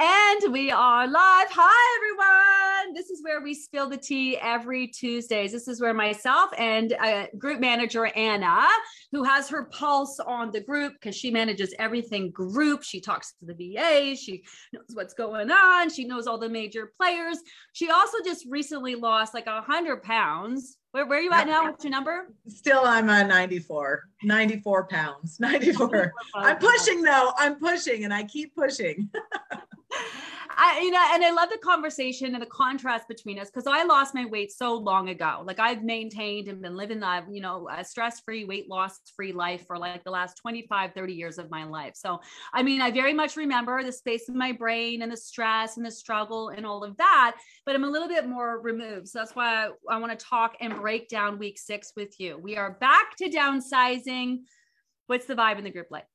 And we are live. Hi, everyone. This is where we spill the tea every Tuesdays. This is where myself and uh, group manager Anna, who has her pulse on the group because she manages everything group. She talks to the VAs. She knows what's going on. She knows all the major players. She also just recently lost like a hundred pounds. Where, where are you at now? What's your number? Still, I'm at 94, 94 pounds, 94. I'm pushing though. I'm pushing and I keep pushing. I, you know, and I love the conversation and the contrast between us because I lost my weight so long ago. Like I've maintained and been living that, you know, a stress free, weight loss free life for like the last 25, 30 years of my life. So, I mean, I very much remember the space in my brain and the stress and the struggle and all of that, but I'm a little bit more removed. So that's why I, I want to talk and break down week six with you. We are back to downsizing. What's the vibe in the group like?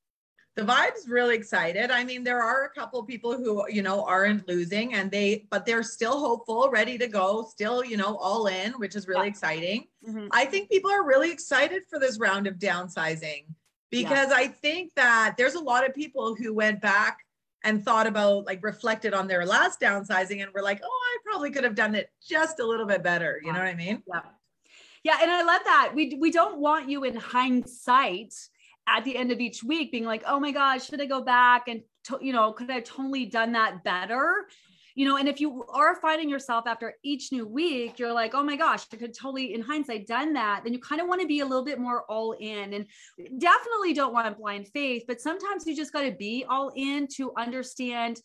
The vibe's really excited. I mean, there are a couple of people who, you know, aren't losing and they, but they're still hopeful, ready to go, still, you know, all in, which is really yeah. exciting. Mm-hmm. I think people are really excited for this round of downsizing because yeah. I think that there's a lot of people who went back and thought about like reflected on their last downsizing and were like, oh, I probably could have done it just a little bit better. You yeah. know what I mean? Yeah. Yeah. And I love that. We, we don't want you in hindsight at the end of each week being like, oh my gosh, should I go back and, to, you know, could I totally done that better? You know, and if you are finding yourself after each new week, you're like, oh my gosh, I could totally, in hindsight, done that. Then you kind of want to be a little bit more all in and definitely don't want blind faith, but sometimes you just got to be all in to understand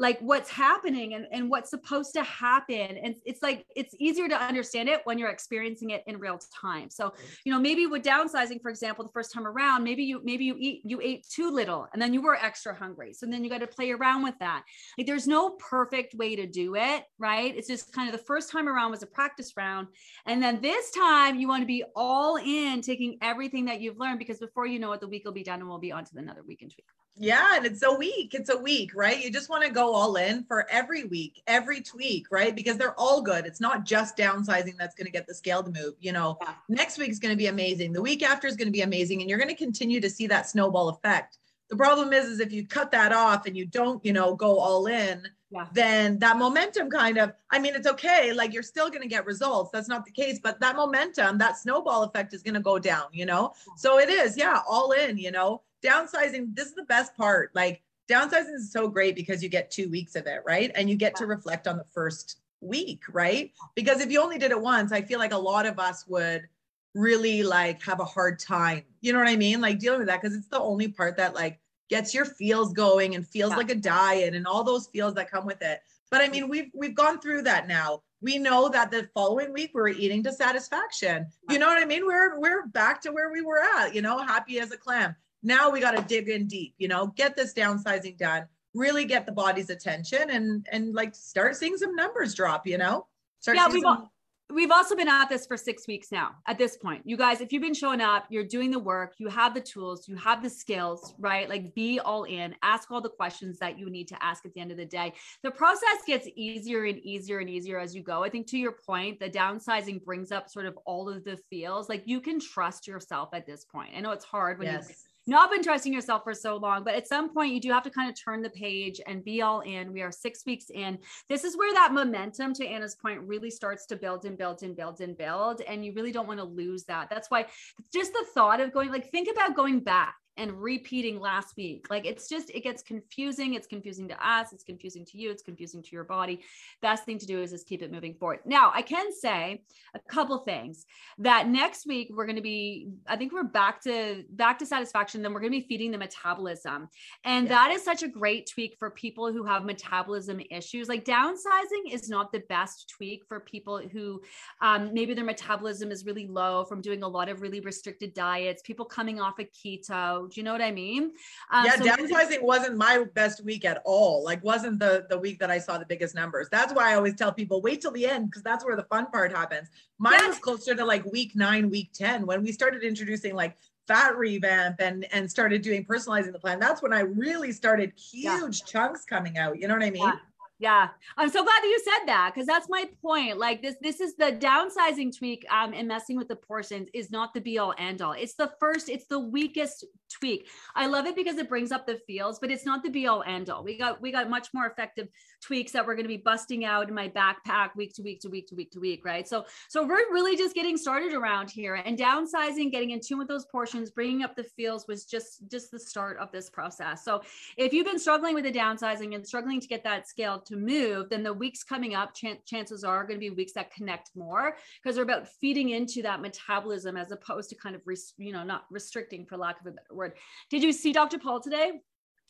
like what's happening and, and what's supposed to happen. And it's like it's easier to understand it when you're experiencing it in real time. So you know maybe with downsizing for example the first time around maybe you maybe you eat you ate too little and then you were extra hungry. So then you got to play around with that. Like there's no perfect way to do it right? It's just kind of the first time around was a practice round. And then this time you want to be all in taking everything that you've learned because before you know it the week will be done and we'll be on to another week and tweak yeah, and it's a week. It's a week, right? You just want to go all in for every week, every tweak, right? Because they're all good. It's not just downsizing that's going to get the scale to move. You know, yeah. next week is going to be amazing. The week after is going to be amazing, and you're going to continue to see that snowball effect. The problem is, is if you cut that off and you don't, you know, go all in, yeah. then that momentum kind of, I mean, it's okay. Like you're still going to get results. That's not the case, but that momentum, that snowball effect is going to go down, you know? So it is, yeah, all in, you know? Downsizing, this is the best part. Like downsizing is so great because you get two weeks of it, right? And you get to reflect on the first week, right? Because if you only did it once, I feel like a lot of us would really like have a hard time. You know what I mean? Like dealing with that because it's the only part that like gets your feels going and feels yeah. like a diet and all those feels that come with it. But I mean, we've we've gone through that now. We know that the following week we're eating to satisfaction. You know what I mean? We're we're back to where we were at, you know, happy as a clam. Now we got to dig in deep, you know, get this downsizing done, really get the body's attention and and like start seeing some numbers drop, you know? Start yeah, we've, some- we've also been at this for six weeks now at this point. You guys if you've been showing up you're doing the work you have the tools you have the skills right? Like be all in ask all the questions that you need to ask at the end of the day. The process gets easier and easier and easier as you go. I think to your point the downsizing brings up sort of all of the feels. Like you can trust yourself at this point. I know it's hard when yes. you not been trusting yourself for so long, but at some point you do have to kind of turn the page and be all in. We are six weeks in. This is where that momentum, to Anna's point, really starts to build and build and build and build. And you really don't want to lose that. That's why just the thought of going, like, think about going back and repeating last week. Like it's just, it gets confusing. It's confusing to us. It's confusing to you. It's confusing to your body. Best thing to do is just keep it moving forward. Now, I can say a couple things that next week we're going to be, I think we're back to back to satisfaction. Then we're going to be feeding the metabolism. And yeah. that is such a great tweak for people who have metabolism issues. Like downsizing is not the best tweak for people who um, maybe their metabolism is really low from doing a lot of really restricted diets, people coming off of keto, Do you know what I mean? Um, yeah, so downsizing wasn't my best week at all. Like, wasn't the the week that I saw the biggest numbers. That's why I always tell people wait till the end because that's where the fun part happens. Mine yes. was closer to like week nine, week ten when we started introducing like fat revamp and and started doing personalizing the plan that's when i really started huge yeah. chunks coming out you know what i mean yeah. Yeah, I'm so glad that you said that because that's my point. Like this, this is the downsizing tweak um, and messing with the portions is not the be all end all. It's the first, it's the weakest tweak. I love it because it brings up the feels, but it's not the be all end all. We got we got much more effective tweaks that we're going to be busting out in my backpack week to week to week to week to week, right? So so we're really just getting started around here, and downsizing, getting in tune with those portions, bringing up the feels was just just the start of this process. So if you've been struggling with the downsizing and struggling to get that scale to move, then the weeks coming up, ch- chances are going to be weeks that connect more because they're about feeding into that metabolism as opposed to kind of res- you know not restricting for lack of a better word. Did you see Dr. Paul today?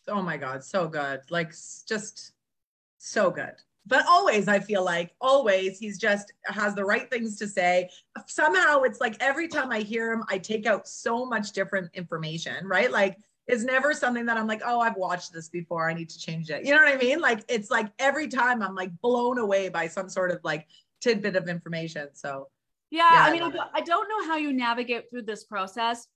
Oh my God, so good. Like just so good. But always, I feel like always he's just has the right things to say. Somehow it's like every time I hear him, I take out so much different information, right? Like it's never something that I'm like, oh, I've watched this before. I need to change it. You know what I mean? Like it's like every time I'm like blown away by some sort of like tidbit of information. So yeah, yeah I mean, I, I don't know how you navigate through this process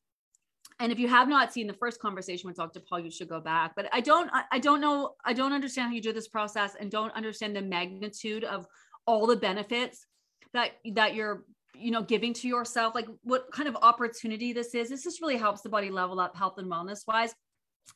and if you have not seen the first conversation with dr paul you should go back but i don't i don't know i don't understand how you do this process and don't understand the magnitude of all the benefits that that you're you know giving to yourself like what kind of opportunity this is this just really helps the body level up health and wellness wise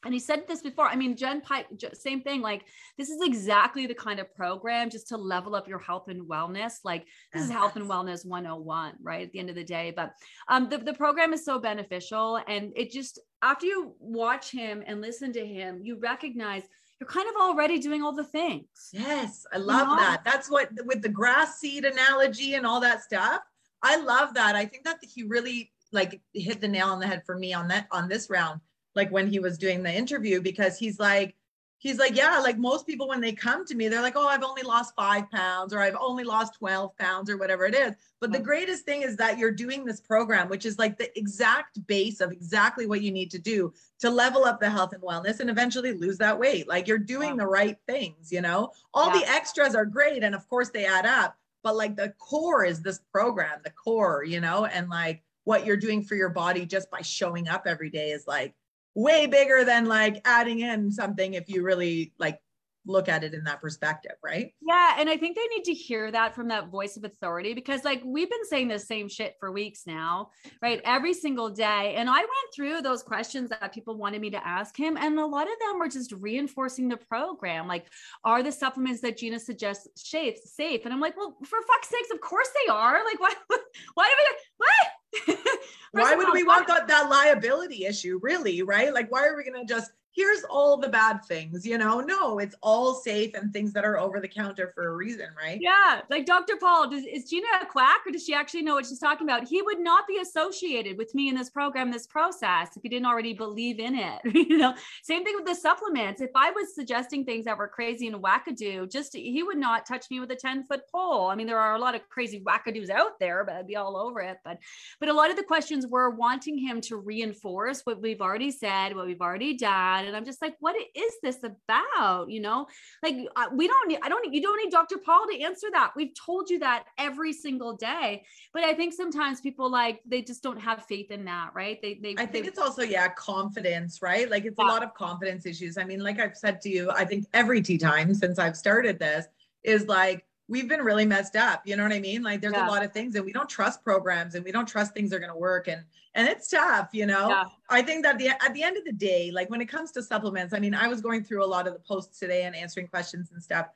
and he said this before. I mean, Jen Pipe, same thing. Like, this is exactly the kind of program just to level up your health and wellness. Like, this is health and wellness 101, right? At the end of the day. But um, the, the program is so beneficial. And it just, after you watch him and listen to him, you recognize you're kind of already doing all the things. Yes, I love you know? that. That's what, with the grass seed analogy and all that stuff. I love that. I think that he really like hit the nail on the head for me on that, on this round like when he was doing the interview because he's like he's like yeah like most people when they come to me they're like oh i've only lost five pounds or i've only lost 12 pounds or whatever it is. But the greatest thing is that you're doing this program which is like the exact base of exactly what you need to do to level up the health and wellness and eventually lose that weight. Like you're doing the right things you know? All yeah. the extras are great and of course they add up but like the core is this program the core you know and like what you're doing for your body just by showing up every day is like way bigger than like adding in something if you really like look at it in that perspective, right? Yeah. And I think they need to hear that from that voice of authority because, like, we've been saying the same shit for weeks now, right? Every single day. And I went through those questions that people wanted me to ask him, and a lot of them were just reinforcing the program. Like, are the supplements that Gina suggests safe? Safe? And I'm like, well, for fuck's sakes, of course they are. Like, why? Why do we? What? why would we want that, that liability issue really right like why are we going to just here's all the bad things, you know? No, it's all safe and things that are over the counter for a reason, right? Yeah. Like Dr. Paul, does, is Gina a quack or does she actually know what she's talking about? He would not be associated with me in this program, this process, if he didn't already believe in it. you know, same thing with the supplements. If I was suggesting things that were crazy and wackadoo, just he would not touch me with a 10 foot pole. I mean, there are a lot of crazy wackadoos out there, but I'd be all over it. But, but a lot of the questions were wanting him to reinforce what we've already said, what we've already done and i'm just like what is this about you know? Like uh, we don't need i don't you don't need dr paul to answer that. We've told you that every single day. But i think sometimes people like they just don't have faith in that right? They they i think they, it's also yeah confidence right? Like it's yeah. a lot of confidence issues. I mean like i've said to you i think every tea time since i've started this is like we've been really messed up. You know what I mean? Like there's yeah. a lot of things and we don't trust programs and we don't trust things are going to work. And, and it's tough, you know, yeah. I think that the, at the end of the day, like when it comes to supplements, I mean, I was going through a lot of the posts today and answering questions and stuff.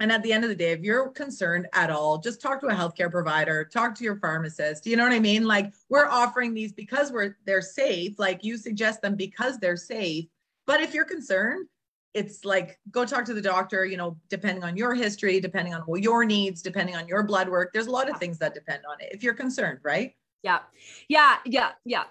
And at the end of the day, if you're concerned at all, just talk to a healthcare provider, talk to your pharmacist. You know what I mean? Like we're offering these because we're they're safe. Like you suggest them because they're safe. But if you're concerned, it's like go talk to the doctor you know depending on your history depending on your needs depending on your blood work. There's a lot of things that depend on it if you're concerned right Yeah. Yeah. Yeah. Yeah.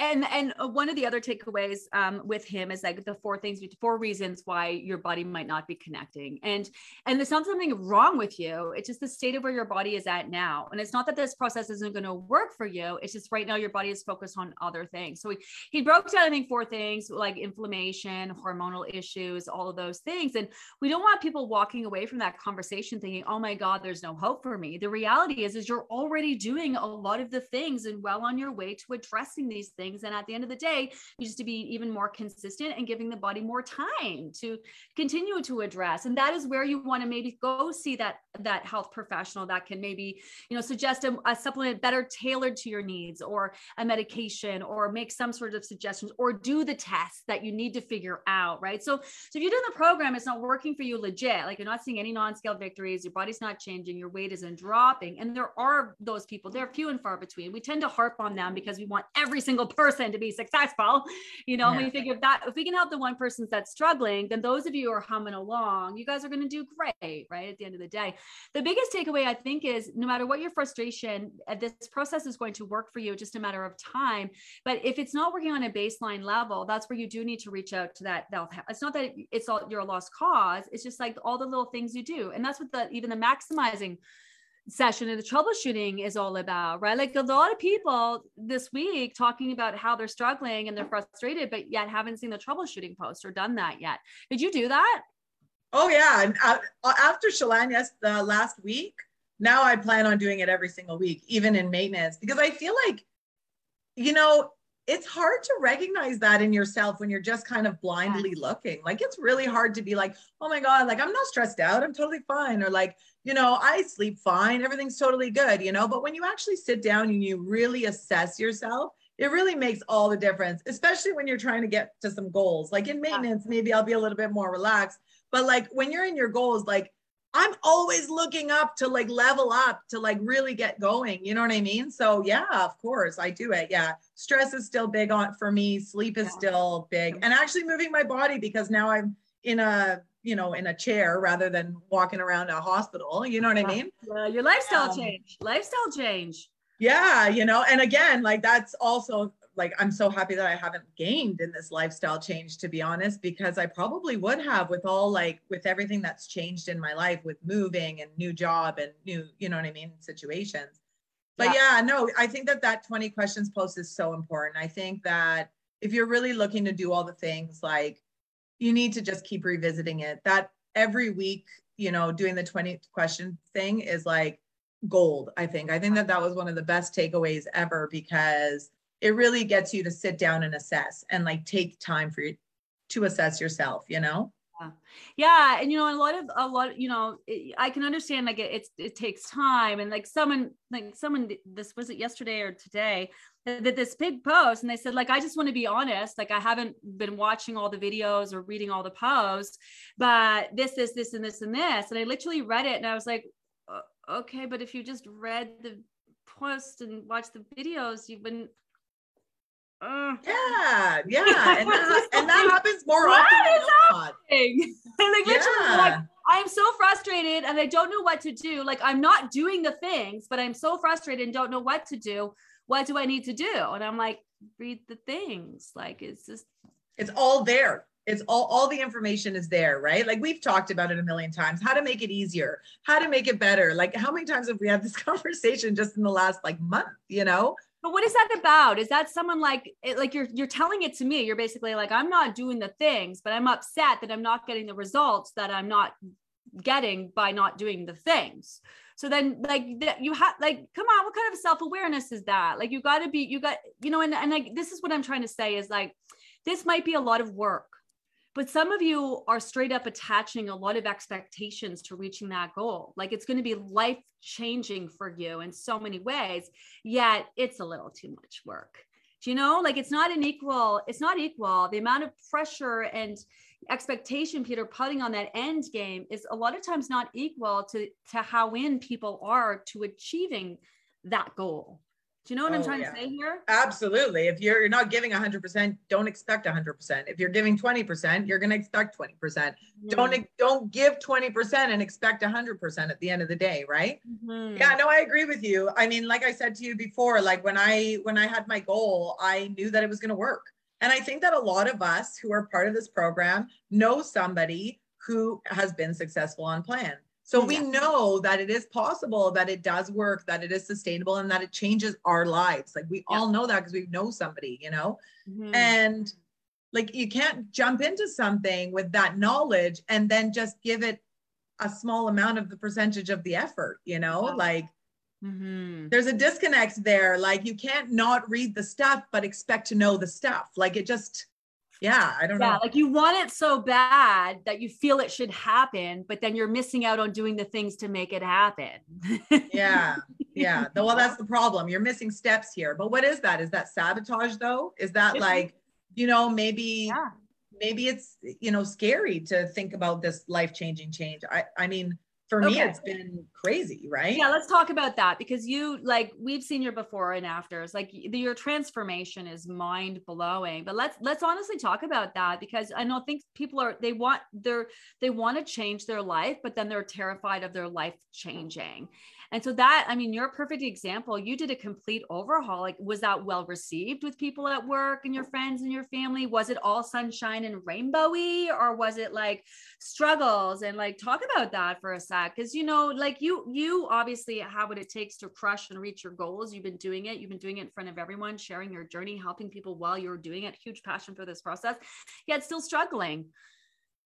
And and one of the other takeaways um, with him is like the four things, four reasons why your body might not be connecting. And and there's not something wrong with you. It's just the state of where your body is at now. And it's not that this process isn't going to work for you. It's just right now your body is focused on other things. So he, he broke down, I think, four things like inflammation, hormonal issues, all of those things. And we don't want people walking away from that conversation thinking, oh my God, there's no hope for me. The reality is, is you're already doing a lot of the things things and well on your way to addressing these things. And at the end of the day, you just to be even more consistent and giving the body more time to continue to address. And that is where you want to maybe go see that that health professional that can maybe you know suggest a, a supplement better tailored to your needs or a medication or make some sort of suggestions or do the tests that you need to figure out right so so if you're doing the program it's not working for you legit like you're not seeing any non-scale victories your body's not changing your weight isn't dropping and there are those people they're few and far between we tend to harp on them because we want every single person to be successful. You know, yeah. we figure if that if we can help the one person that's struggling, then those of you who are humming along, you guys are going to do great, right? At the end of the day. The biggest takeaway I think is no matter what your frustration, uh, this process is going to work for you, just a matter of time. But if it's not working on a baseline level, that's where you do need to reach out to that. It's not that it's all you're a lost cause. It's just like all the little things you do. And that's what the even the maximizing session and the troubleshooting is all about, right? Like a lot of people this week talking about how they're struggling and they're frustrated, but yet haven't seen the troubleshooting post or done that yet. Did you do that? Oh yeah, and uh, after Chelan, yes, the last week. Now I plan on doing it every single week, even in maintenance, because I feel like, you know, it's hard to recognize that in yourself when you're just kind of blindly yeah. looking. Like it's really hard to be like, oh my God, like I'm not stressed out. I'm totally fine. Or like, you know, I sleep fine. Everything's totally good, you know. But when you actually sit down and you really assess yourself, it really makes all the difference, especially when you're trying to get to some goals. Like in maintenance, maybe I'll be a little bit more relaxed. But like when you're in your goals, like I'm always looking up to like level up to like really get going. You know what I mean? So yeah, of course I do it. Yeah. Stress is still big on for me. Sleep is yeah. still big. And actually moving my body because now I'm in a you know, in a chair rather than walking around a hospital. You know what I mean? Yeah, your lifestyle um, change, lifestyle change. Yeah, you know, and again, like that's also like I'm so happy that I haven't gained in this lifestyle change, to be honest, because I probably would have with all like with everything that's changed in my life with moving and new job and new, you know what I mean, situations. But yeah, yeah no, I think that that 20 questions post is so important. I think that if you're really looking to do all the things like you need to just keep revisiting it. That every week, you know, doing the 20 question thing is like gold, I think. I think that that was one of the best takeaways ever because it really gets you to sit down and assess and like take time for you to assess yourself, you know? Yeah. and you know a lot of a lot you know it, i can understand like it, it takes time and like someone like someone this was it yesterday or today that this big post and they said like i just want to be honest like i haven't been watching all the videos or reading all the posts but this this this and this and this and i literally read it and i was like okay but if you just read the post and watched the videos you wouldn't uh, yeah, yeah, and that, and that happens more what often than not. like yeah. like I am so frustrated and I don't know what to do. Like I'm not doing the things, but I'm so frustrated and don't know what to do what do I need to do? And I'm like, read the things. Like it's just it's all there. It's all all the information is there, right? Like we've talked about it a million times. How to make it easier, how to make it better. Like how many times have we had this conversation just in the last like month, you know? But what is that about? Is that someone like like you're you're telling it to me? You're basically like I'm not doing the things, but I'm upset that I'm not getting the results that I'm not getting by not doing the things. So then like that you have like, come on, what kind of self-awareness is that? Like you got to be, you got, you know, and, and like, this is what I'm trying to say is like, this might be a lot of work, but some of you are straight up attaching a lot of expectations to reaching that goal. Like it's going to be life changing for you in so many ways, yet it's a little too much work. Do you know? Like it's not an equal, it's not equal. The amount of pressure and expectation Peter putting on that end game is a lot of times not equal to to how in people are to achieving that goal. Do you know what oh, I'm trying yeah. to say here? Absolutely. If you're, you're not giving 100%, don't expect 100%. If you're giving 20%, you're going to expect 20%. Mm-hmm. Don't don't give 20% and expect 100% at the end of the day, right? Mm-hmm. Yeah, no, I agree with you. I mean, like I said to you before, like when I when I had my goal, I knew that it was going to work. And I think that a lot of us who are part of this program know somebody who has been successful on plan. So we know that it is possible, that it does work, that it is sustainable, and that it changes our lives. Like we yeah. all know that because we know somebody, you know? Mm-hmm. And like you can't jump into something with that knowledge and then just give it a small amount of the percentage of the effort, you know? Like mm-hmm. there's a disconnect there. Like you can't not read the stuff, but expect to know the stuff. Like it just, yeah i don't yeah, know like you want it so bad that you feel it should happen but then you're missing out on doing the things to make it happen yeah yeah well that's the problem you're missing steps here but what is that is that sabotage though is that like you know maybe yeah. maybe it's you know scary to think about this life changing change i i mean for me okay. it's been crazy right yeah let's talk about that because you like we've seen your before and afters like your transformation is mind blowing but let's let's honestly talk about that because i don't think people are they want they're they want to change their life but then they're terrified of their life changing and so that, I mean, you're a perfect example. You did a complete overhaul. Like, was that well received with people at work and your friends and your family? Was it all sunshine and rainbowy, or was it like struggles? And like, talk about that for a sec, because you know, like you, you obviously have what it takes to crush and reach your goals. You've been doing it. You've been doing it in front of everyone, sharing your journey, helping people while you're doing it. Huge passion for this process. Yet still struggling.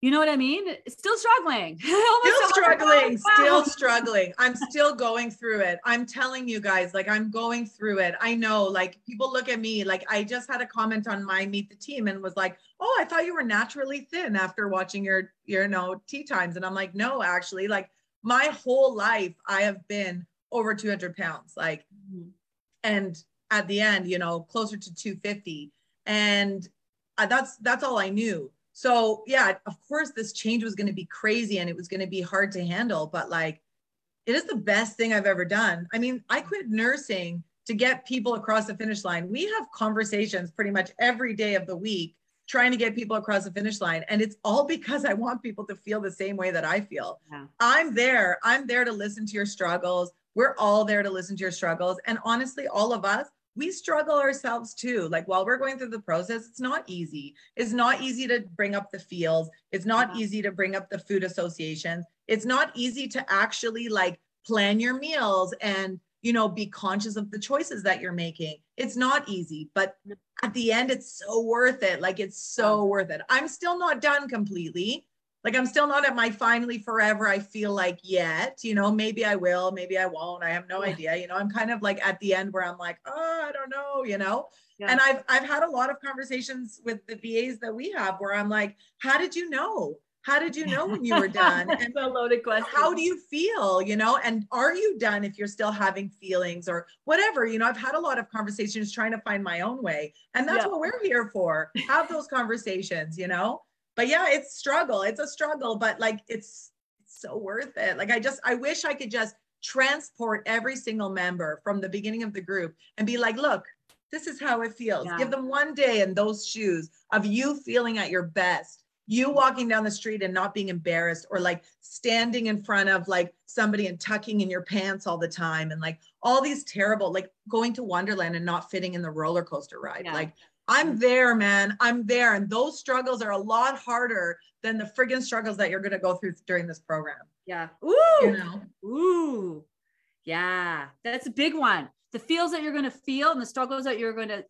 You know what I mean? Still struggling. still struggling. Still struggling. I'm still going through it. I'm telling you guys, like I'm going through it. I know, like people look at me, like I just had a comment on my meet the team and was like, "Oh, I thought you were naturally thin after watching your, your, you know, tea times." And I'm like, "No, actually, like my whole life, I have been over 200 pounds. Like, mm-hmm. and at the end, you know, closer to 250, and uh, that's that's all I knew." So yeah, of course this change was going to be crazy and it was going to be hard to handle, but like it is the best thing I've ever done. I mean, I quit nursing to get people across the finish line. We have conversations pretty much every day of the week trying to get people across the finish line and it's all because I want people to feel the same way that I feel. Yeah. I'm there. I'm there to listen to your struggles. We're all there to listen to your struggles and honestly all of us we struggle ourselves too. Like while we're going through the process, it's not easy. It's not easy to bring up the feels. It's not easy to bring up the food associations. It's not easy to actually like plan your meals and, you know, be conscious of the choices that you're making. It's not easy, but at the end, it's so worth it. Like it's so worth it. I'm still not done completely like i'm still not at my finally forever i feel like yet you know maybe i will maybe i won't i have no idea you know i'm kind of like at the end where i'm like oh i don't know you know? Yeah. and i've i've had a lot of conversations with the vas that we have where i'm like how did you know? How did you know when you were done? And a loaded question. how do you feel you know? And are you done if you're still having feelings or whatever you know? I've had a lot of conversations trying to find my own way and that's yeah. what we're here for. Have those conversations you know but yeah, it's struggle. It's a struggle, but like it's, it's so worth it. Like I just I wish I could just transport every single member from the beginning of the group and be like, look, this is how it feels. Yeah. Give them one day in those shoes of you feeling at your best. You walking down the street and not being embarrassed or like standing in front of like somebody and tucking in your pants all the time and like all these terrible like going to Wonderland and not fitting in the roller coaster ride. Yeah. Like I'm there, man. I'm there. And those struggles are a lot harder than the friggin' struggles that you're going to go through during this program. Yeah. Ooh. You know? Ooh. Yeah. That's a big one the feels that you're going to feel and the struggles that you're going to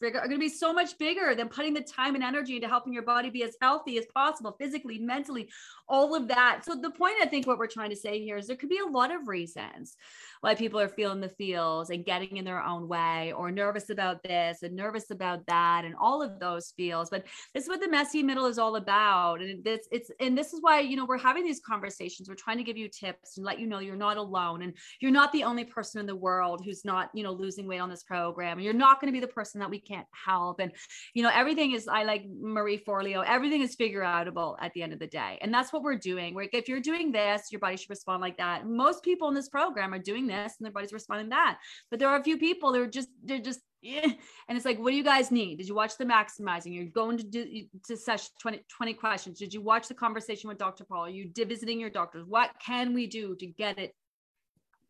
figure are going to be so much bigger than putting the time and energy into helping your body be as healthy as possible physically mentally all of that so the point i think what we're trying to say here is there could be a lot of reasons why people are feeling the feels and getting in their own way or nervous about this and nervous about that and all of those feels but this is what the messy middle is all about and this it's and this is why you know we're having these conversations we're trying to give you tips and let you know you're not alone and you're not the only person in the world who's not you know, losing weight on this program. And You're not going to be the person that we can't help. And, you know, everything is, I like Marie Forleo, everything is figure outable at the end of the day. And that's what we're doing. Where if you're doing this, your body should respond like that. Most people in this program are doing this and their body's responding that. But there are a few people that are just, they're just, yeah. And it's like, what do you guys need? Did you watch the maximizing? You're going to do to session 20, 20 questions. Did you watch the conversation with Dr. Paul? Are you visiting your doctors? What can we do to get it,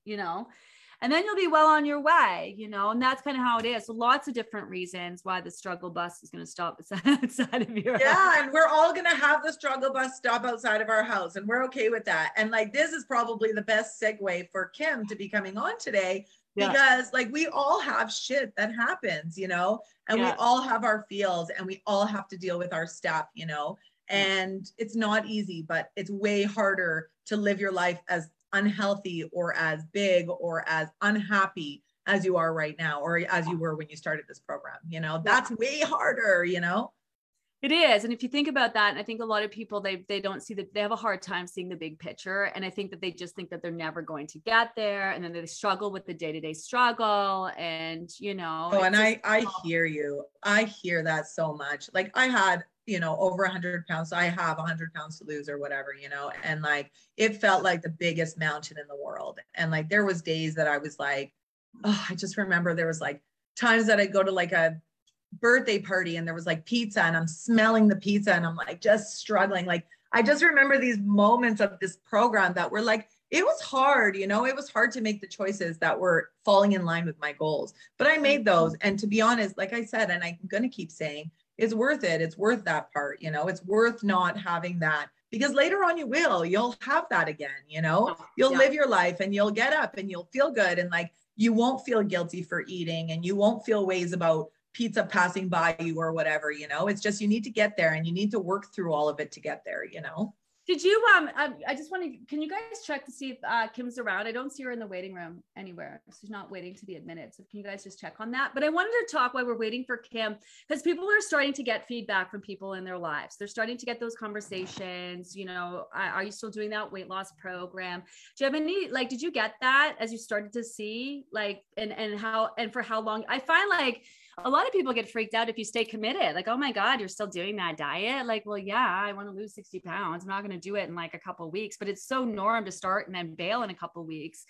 you know? And then you'll be well on your way, you know, and that's kind of how it is. So lots of different reasons why the struggle bus is going to stop outside of your house. yeah, house. and we're all going to have the struggle bus stop outside of our house, and we're okay with that. And like this is probably the best segue for Kim to be coming on today yeah. because like we all have shit that happens, you know, and yeah. we all have our feels and we all have to deal with our stuff, you know, and it's not easy, but it's way harder to live your life as unhealthy or as big or as unhappy as you are right now or as you were when you started this program, you know, that's way harder, you know. It is. And if you think about that, and I think a lot of people they they don't see that they have a hard time seeing the big picture. And I think that they just think that they're never going to get there. And then they struggle with the day-to-day struggle. And you know, oh, and just, I I hear you. I hear that so much. Like I had you know over 100 pounds i have 100 pounds to lose or whatever you know and like it felt like the biggest mountain in the world and like there was days that i was like oh i just remember there was like times that i'd go to like a birthday party and there was like pizza and I'm smelling the pizza and I'm like just struggling. Like I just remember these moments of this program that were like, it was hard, you know, it was hard to make the choices that were falling in line with my goals. But I made mm-hmm. those. And to be honest, like I said, and I'm going to keep saying, it's worth it. It's worth that part, you know, it's worth not having that because later on you will, you'll have that again, you know, oh, you'll yeah. live your life and you'll get up and you'll feel good. And like, you won't feel guilty for eating and you won't feel ways about pizza passing by you or whatever, you know, it's just you need to get there and you need to work through all of it to get there, you know. Did you um I, just want to can you guys check to see if uh, Kim's around? I don't see her in the waiting room anywhere. She's not waiting to be admitted. So can you guys just check on that? But I wanted to talk while we're waiting for Kim because people are starting to get feedback from people in their lives. They're starting to get those conversations. You know, are you still doing that weight loss program? Do you have any like? Did you get that as you started to see like and and how and for how long? I find like a lot of people get freaked out if you stay committed. Like, oh my God, you're still doing that diet. Like, well, yeah, I want to lose 60 pounds. I'm not going to do it in like a couple weeks, but it's so norm to start and then bail in a couple weeks.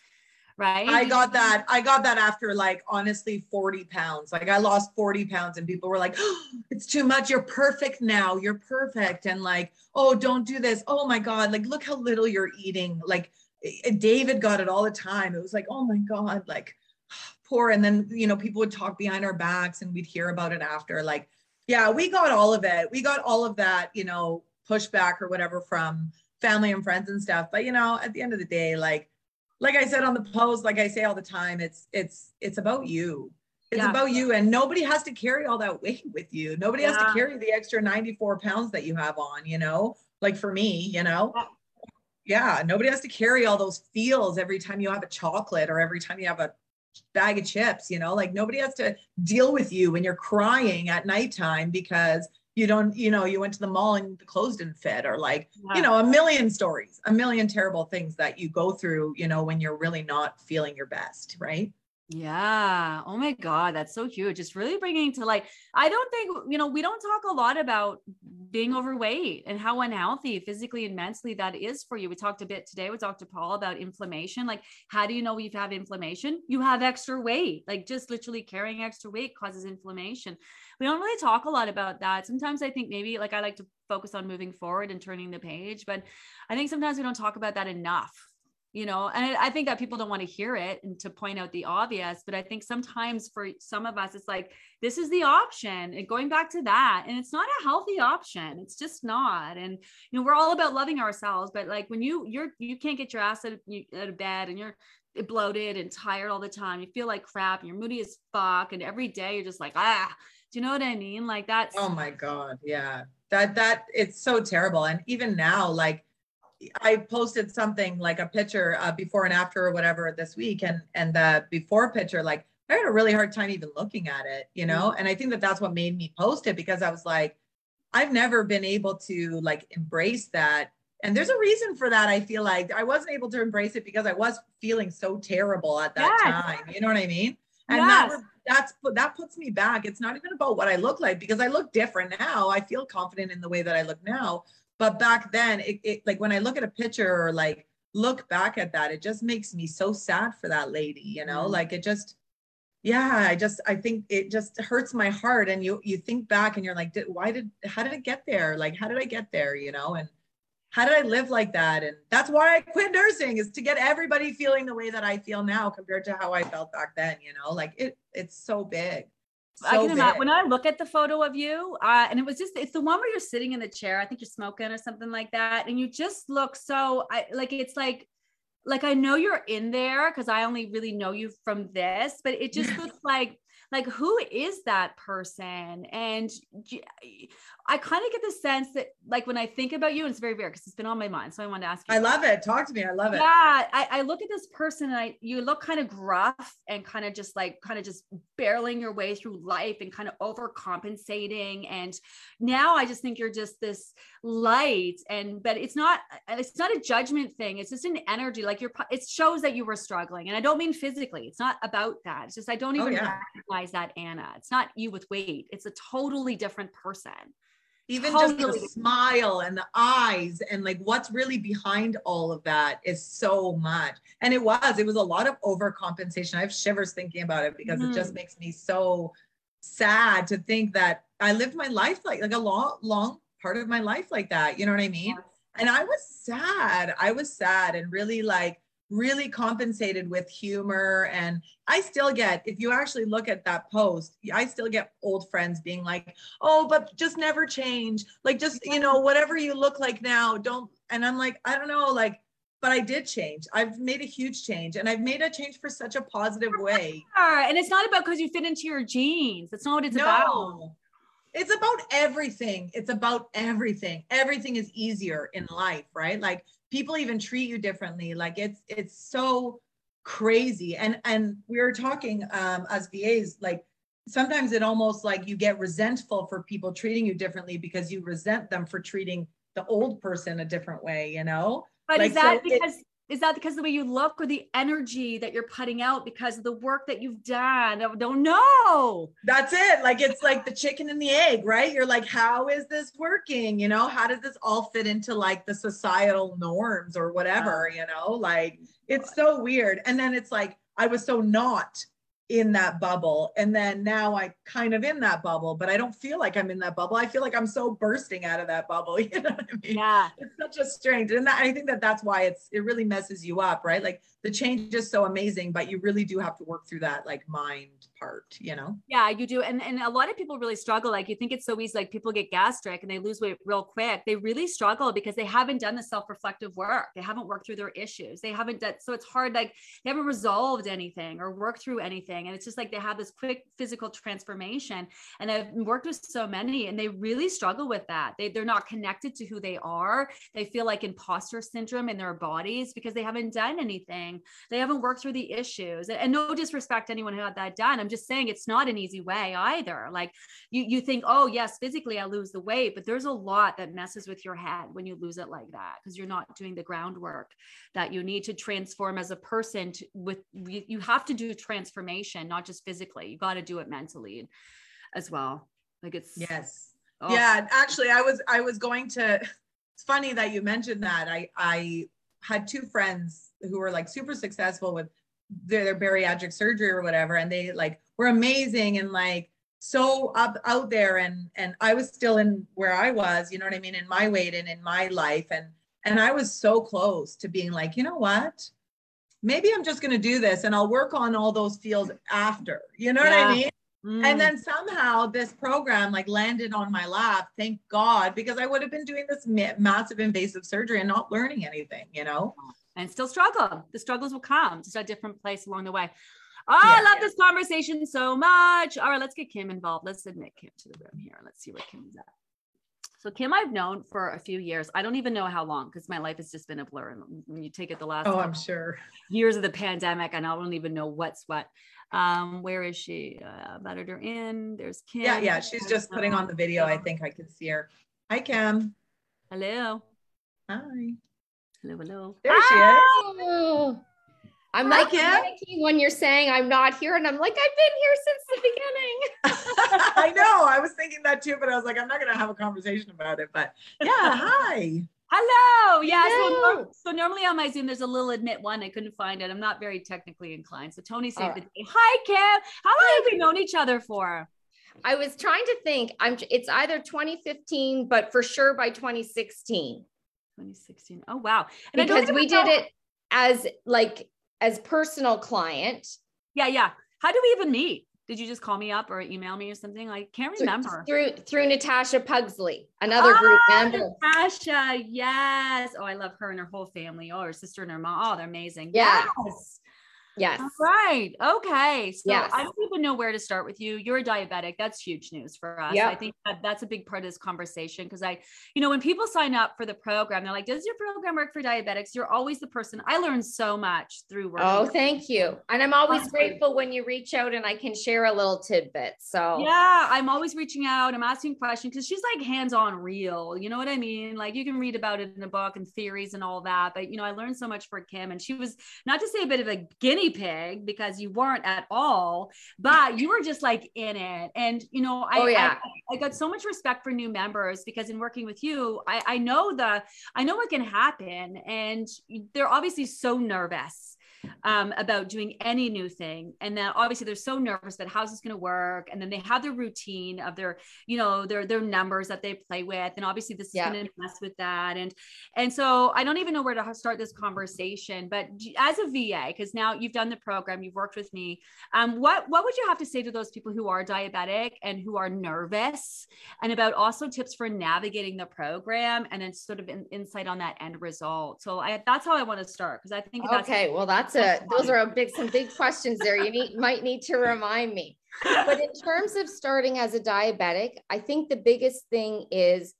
Right. I got that. I got that after like honestly 40 pounds. Like I lost 40 pounds and people were like, oh, it's too much. You're perfect now. You're perfect. And like, oh, don't do this. Oh my God. Like, look how little you're eating. Like eh, eh, David got it all the time. It was like, oh my God, like poor and then you know people would talk behind our backs and we'd hear about it after like yeah we got all of it. We got all of that you know pushback or whatever from family and friends and stuff. But you know at the end of the day like like i said on the post like i say all the time it's it's it's about you. It's yeah. about you and nobody has to carry all that weight with you. Nobody yeah. has to carry the extra 94 pounds that you have on you know like for me you know? Yeah nobody has to carry all those feels every time you have a chocolate or every time you have a bag of chips, you know, like nobody has to deal with you when you're crying at nighttime because you don't, you know, you went to the mall and the clothes didn't fit, or like, yeah. you know, a million stories, a million terrible things that you go through, you know, when you're really not feeling your best, right? Yeah. Oh my God. That's so huge. It's really bringing to like, I don't think, you know, we don't talk a lot about being overweight and how unhealthy physically and mentally that is for you. We talked a bit today with Dr. Paul about inflammation. Like, how do you know you have inflammation? You have extra weight. Like, just literally carrying extra weight causes inflammation. We don't really talk a lot about that. Sometimes I think maybe like I like to focus on moving forward and turning the page, but I think sometimes we don't talk about that enough you know and i think that people don't want to hear it and to point out the obvious but i think sometimes for some of us it's like this is the option and going back to that and it's not a healthy option it's just not and you know we're all about loving ourselves but like when you you're you can't get your ass out of, out of bed and you're bloated and tired all the time you feel like crap and you're moody as fuck and every day you're just like ah do you know what i mean? Like that's oh my god yeah. That that it's so terrible and even now like I posted something like a picture uh, before and after or whatever this week, and and the before picture, like I had a really hard time even looking at it, you know. Mm-hmm. And I think that that's what made me post it because I was like, I've never been able to like embrace that, and there's a reason for that. I feel like I wasn't able to embrace it because I was feeling so terrible at that yes. time. You know what I mean? And yes. that that's that puts me back. It's not even about what I look like because I look different now. I feel confident in the way that I look now. But back then, it, it like when I look at a picture or like look back at that, it just makes me so sad for that lady, you know, mm-hmm. like it just yeah i just i think it just hurts my heart. And you you think back and you're like did, why did how did it get there? Like how did i get there? You know? And how did i live like that? And that's why i quit nursing is to get everybody feeling the way that i feel now compared to how i felt back then you know? Like it it's so big so I can imagine when I look at the photo of you, uh, and it was just it's the one where you're sitting in the chair. I think you're smoking or something like that, and you just look so I like it's like like I know you're in there because I only really know you from this, but it just looks like like who is that person? And i kind of get the sense that like when i think about you and it's very very because it's been on my mind so i want to ask you i love it. Talk to me. I love it. Yeah I, I look at this person and i you look kind of gruff and kind of just like kind of just barreling your way through life and kind of overcompensating. And now i just think you're just this light and but it's not it's not a judgment thing. It's just an energy. Like you're it shows that you were struggling and i don't mean physically. It's not about that. It's just i don't oh, even oh, yeah. recognize that anna it's not you with weight it's a totally different person even totally. just the smile and the eyes and like what's really behind all of that is so much and it was it was a lot of overcompensation i have shivers thinking about it because mm. it just mm-hmm. makes me so sad to think that i lived my life like like a long long part of my life like that. You know what I mean? And I was sad. I was sad and really like really compensated with humor. And I still get, if you actually look at that post, I still get old friends being like, oh, but just never change. Like, just, you know, whatever you look like now, don't. And I'm like, I don't know, like, but I did change. I've made a huge change and I've made a change for such a positive way. And it's not about because you fit into your jeans. That's not what it's no. about it's about everything. It's about everything. Everything is easier in life, right? Like people even treat you differently. Like it's it's so crazy. And and we were talking um as VAs, like sometimes it almost like you get resentful for people treating you differently because you resent them for treating the old person a different way, you know? But like, is that so because it, is that because the way you look or the energy that you're putting out because of the work that you've done? I don't know. That's it. Like it's like the chicken and the egg, right? You're like, how is this working? You know, how does this all fit into like the societal norms or whatever? Uh-huh. You know, like it's so weird. And then it's like, I was so not in that bubble and then now i kind of in that bubble but i don't feel like i'm in that bubble. I feel like i'm so bursting out of that bubble you know what i mean? Yeah. It's such a strange and that, i think that that's why it's it really messes you up right? Like the change is so amazing but you really do have to work through that like mind part you know? Yeah you do and and a lot of people really struggle like you think it's so easy like people get gastric and they lose weight real quick. They really struggle because they haven't done the self-reflective work. They haven't worked through their issues. They haven't done so it's hard like they haven't resolved anything or worked through anything and it's just like they have this quick physical transformation and i've worked with so many and they really struggle with that. They, they're not connected to who they are. They feel like imposter syndrome in their bodies because they haven't done anything they haven't worked through the issues and no disrespect to anyone who had that done i'm just saying it's not an easy way either. Like you, you think, oh yes, physically I lose the weight, but there's a lot that messes with your head when you lose it like that because you're not doing the groundwork that you need to transform as a person. To, with you have to do transformation, not just physically. You got to do it mentally as well. Like it's yes, oh. yeah. Actually, I was I was going to. It's funny that you mentioned that. I I had two friends who were like super successful with their, their bariatric surgery or whatever and they like were amazing and like so up out there and and I was still in where I was, you know what I mean, in my weight and in my life and and I was so close to being like, you know what? Maybe I'm just going to do this and I'll work on all those fields after. You know yeah. what I mean? Mm. And then somehow this program like landed on my lap. Thank God, because I would have been doing this ma- massive invasive surgery and not learning anything, you know? And still struggle. The struggles will come just a different place along the way. Oh, yeah, I love this conversation so much. All right, let's get Kim involved. Let's admit Kim to the room here. Let's see where Kim's at. So Kim, I've known for a few years. I don't even know how long because my life has just been a blur. And when you take it the last oh, I'm sure years of the pandemic, and I don't even know what's what. Um, where is she? Uh, lettered her in. There's Kim. Yeah, yeah. She's just putting on the video. I think I can see her. Hi, Kim. Hello. Hi. Hello, hello. There she is. Oh! I'm like panicking when you're saying I'm not here, and I'm like, I've been here since the beginning. I know. I was thinking that too, but I was like, I'm not gonna have a conversation about it. But yeah, hi. Hello. Yeah. So, so, normally on my Zoom, there's a little admit one. I couldn't find it. I'm not very technically inclined. So Tony saved right. the day. Hi, Kim. How long have we known each other for? I was trying to think. I'm. It's either 2015, but for sure by 2016. 2016. Oh wow! And because we did it as like as personal client. Yeah, yeah. How do we even meet? Did you just call me up or email me or something? I can't remember. Through through Natasha Pugsley, another oh, group ah, member. Natasha, yes. Oh, I love her and her whole family. Oh, her sister and her mom. Oh, they're amazing. Yeah. Yes. Yes. All right. Okay. So yes. I don't even know where to start with you. You're a diabetic. That's huge news for us. Yep. I think that that's a big part of this conversation because I, you know, when people sign up for the program, they're like, does your program work for diabetics? You're always the person. I learned so much through work. Oh, thank you. And I'm always grateful when you reach out and I can share a little tidbit. So yeah, I'm always reaching out. I'm asking questions because she's like hands-on real. You know what I mean? Like you can read about it in a book and theories and all that. But you know, I learned so much for Kim and she was not to say a bit of a guinea guinea pig because you weren't at all, but you were just like in it. And, you know, I, oh, yeah. I, I, got so much respect for new members because in working with you, I, I know the, I know what can happen. And they're obviously so nervous um, about doing any new thing. And then obviously they're so nervous that how's this going to work? And then they have their routine of their, you know, their their numbers that they play with. And obviously this yeah. is going to mess with that. And and so I don't even know where to start this conversation. But as a VA, because now you've done the program, you've worked with me. Um, what what would you have to say to those people who are diabetic and who are nervous, and about also tips for navigating the program, and then sort of an insight on that end result. So I, that's how I want to start because I think that's okay. Well, that's that's a those are a big some big questions there. You need might need to remind me. But in terms of starting as a diabetic, I think the biggest thing is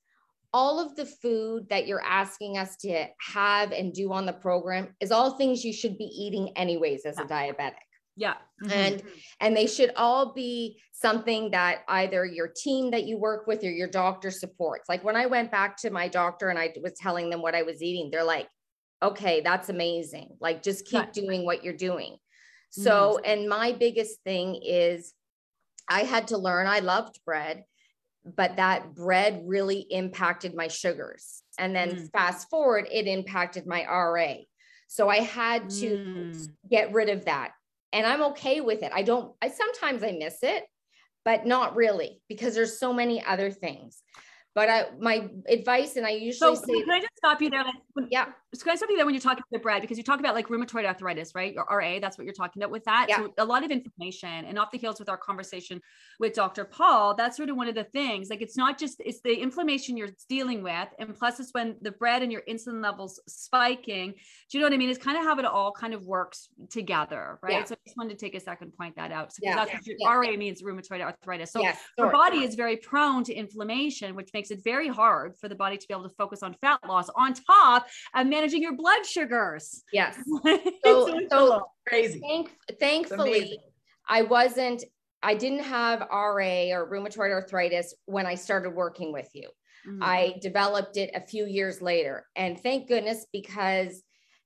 all of the food that you're asking us to have and do on the program is all things you should be eating anyways as a diabetic yeah mm-hmm. and and they should all be something that either your team that you work with or your doctor supports like when i went back to my doctor and i was telling them what i was eating they're like okay, that's amazing. Like just keep right. doing what you're doing. So, mm-hmm. and my biggest thing is I had to learn, I loved bread, but that bread really impacted my sugars. And then mm. fast forward, it impacted my RA. So I had to mm. get rid of that. And I'm okay with it. I don't, I sometimes I miss it, but not really because there's so many other things. But I, my advice, and I usually so, say, can I just stop you there? Like, when, yeah. Can I stop you there when you're talking about bread? Because you talk about like rheumatoid arthritis, right? Or RA, that's what you're talking about with that. Yeah. So a lot of information and off the heels with our conversation with Dr. Paul, that's sort of one of the things. Like it's not just, it's the inflammation you're dealing with. And plus it's when the bread and your insulin levels spiking. Do you know what I mean? It's kind of how it all kind of works together, right? Yeah. So I just wanted to take a second point that out. So yeah. that's what. RA means rheumatoid arthritis. So yes, your body is very prone to inflammation, which makes makes it very hard for the body to be able to focus on fat loss on top of managing your blood sugars. Yes. So, so crazy. Thank, thankfully, I wasn't, I didn't have RA or rheumatoid arthritis when I started working with you. Mm-hmm. I developed it a few years later. And thank goodness because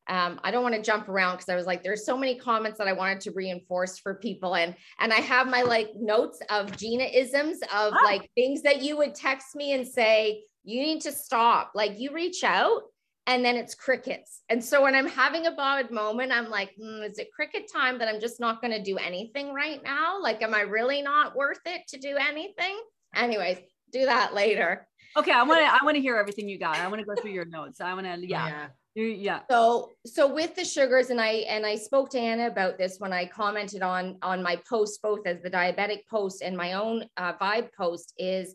um, I don't want to jump around because I was like, there's so many comments that I wanted to reinforce for people. And and I have my like notes of Gina isms of oh. like things that you would text me and say, you need to stop. Like you reach out and then it's crickets. And so when I'm having a bad moment, I'm like, mm, is it cricket time that I'm just not going to do anything right now? Like, am I really not worth it to do anything? Anyways, do that later. Okay, I want to I want to hear everything you got. I want to go through your notes. I want to yeah. yeah yeah. So so with the sugars and i and i spoke to anna about this when i commented on on my post both as the diabetic post and my own uh, vibe post is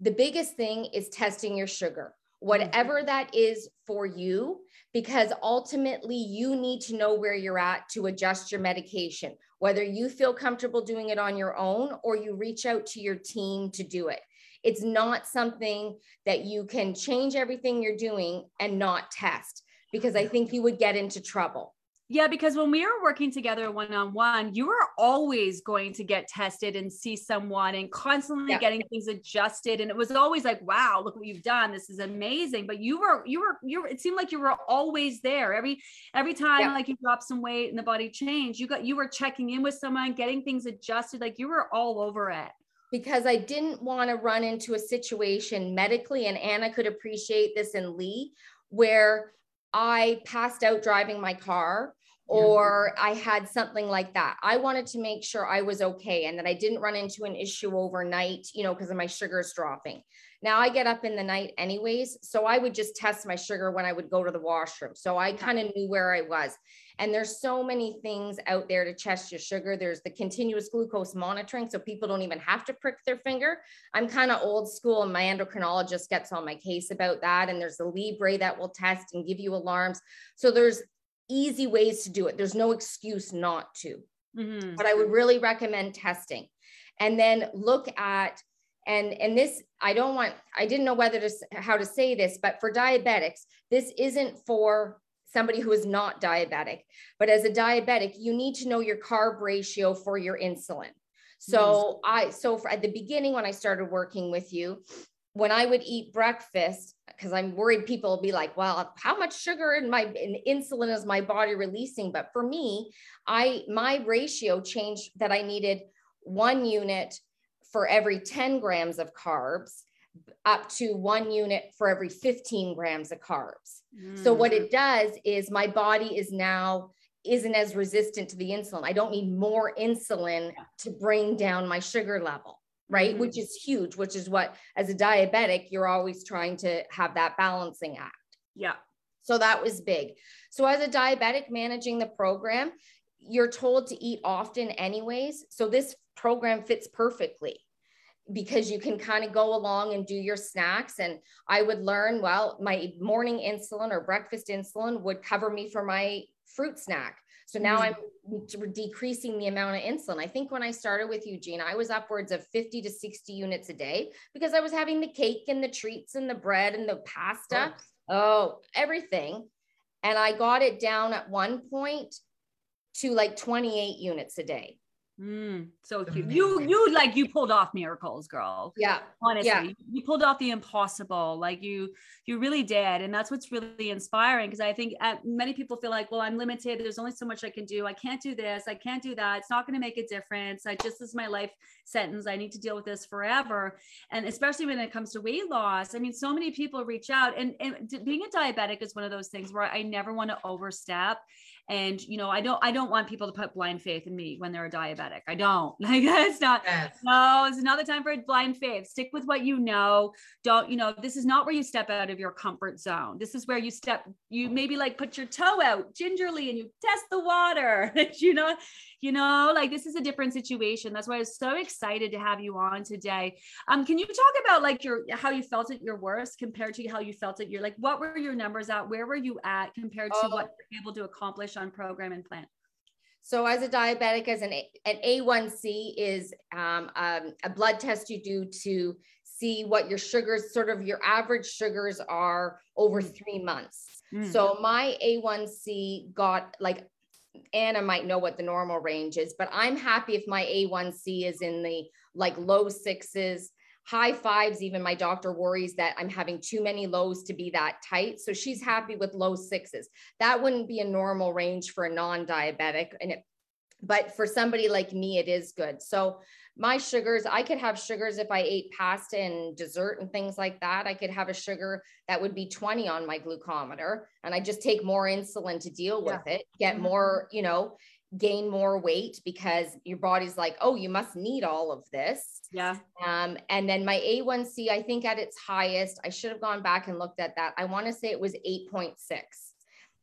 the biggest thing is testing your sugar. Whatever mm-hmm. that is for you because ultimately you need to know where you're at to adjust your medication whether you feel comfortable doing it on your own or you reach out to your team to do it it's not something that you can change everything you're doing and not test because I think you would get into trouble. Yeah, because when we were working together one on one, you were always going to get tested and see someone and constantly yeah. getting things adjusted. And it was always like, wow, look what you've done. This is amazing. But you were, you were, you were, it seemed like you were always there. Every, every time yeah. like you dropped some weight and the body changed, you got, you were checking in with someone, getting things adjusted. Like you were all over it because I didn't want to run into a situation medically, and Anna could appreciate this in Lee, where I passed out driving my car or I had something like that. I wanted to make sure I was okay and that I didn't run into an issue overnight, you know, because of my sugars dropping. Now I get up in the night anyways. So I would just test my sugar when I would go to the washroom. So I kind of knew where I was. And there's so many things out there to test your sugar. There's the continuous glucose monitoring. So people don't even have to prick their finger. I'm kind of old school and my endocrinologist gets on my case about that. And there's the Libre that will test and give you alarms. So there's easy ways to do it. There's no excuse not to. Mm-hmm. But I would really recommend testing. And then look at and and this I don't want I didn't know whether to how to say this, but for diabetics, this isn't for somebody who is not diabetic. But as a diabetic, you need to know your carb ratio for your insulin. So I so for, at the beginning when I started working with you, when I would eat breakfast, because I'm worried people will be like, well, how much sugar in my in insulin is my body releasing? But for me, I my ratio changed that I needed one unit for every 10 grams of carbs up to one unit for every 15 grams of carbs. Mm. So what it does is my body is now isn't as resistant to the insulin. I don't need more insulin to bring down my sugar level right? Mm-hmm. Which is huge, which is what, as a diabetic, you're always trying to have that balancing act. Yeah. So that was big. So, as a diabetic managing the program, you're told to eat often, anyways. So, this program fits perfectly because you can kind of go along and do your snacks. And I would learn, well, my morning insulin or breakfast insulin would cover me for my fruit snack. So now mm-hmm. I'm decreasing the amount of insulin. I think when I started with Eugene, I was upwards of 50 to 60 units a day because I was having the cake and the treats and the bread and the pasta. Oh, everything. And I got it down at one point to like 28 units a day. Mm, so cute. You you like you pulled off miracles, girl. Yeah. Honestly, yeah. you pulled off the impossible. Like you you really did, and that's what's really inspiring. Because I think uh, many people feel like, well, I'm limited. There's only so much I can do. I can't do this. I can't do that. It's not going to make a difference. I just this is my life sentence. I need to deal with this forever. And especially when it comes to weight loss, I mean, so many people reach out, and, and being a diabetic is one of those things where I never want to overstep and you know i don't i don't want people to put blind faith in me when they're a diabetic. I don't. Like that's not yes. no it's not the time for blind faith. Stick with what you know. Don't you know this is not where you step out of your comfort zone. This is where you step you maybe like put your toe out gingerly and you test the water. You know you know like this is a different situation. That's why i was so excited to have you on today. Um can you talk about like your how you felt at your worst compared to how you felt at your like what were your numbers at? Where were you at compared to oh. what you're able to accomplish on program and plan so as a diabetic, as an, an A1C is um, um, a blood test you do to see what your sugars, sort of your average sugars are over mm. three months. Mm. So my A1C got like Anna might know what the normal range is, but I'm happy if my A1C is in the like low sixes, high fives. Even my doctor worries that I'm having too many lows to be that tight. So she's happy with low sixes. That wouldn't be a normal range for a non diabetic. And it, but for somebody like me, it is good. So my sugars, I could have sugars if I ate pasta and dessert and things like that. I could have a sugar that would be 20 on my glucometer and I just take more insulin to deal with yeah. it, get mm-hmm. more, you know, gain more weight because your body's like, oh, you must need all of this. Yeah. Um, and then my A1C, I think at its highest, I should have gone back and looked at that. I want to say it was 8.6.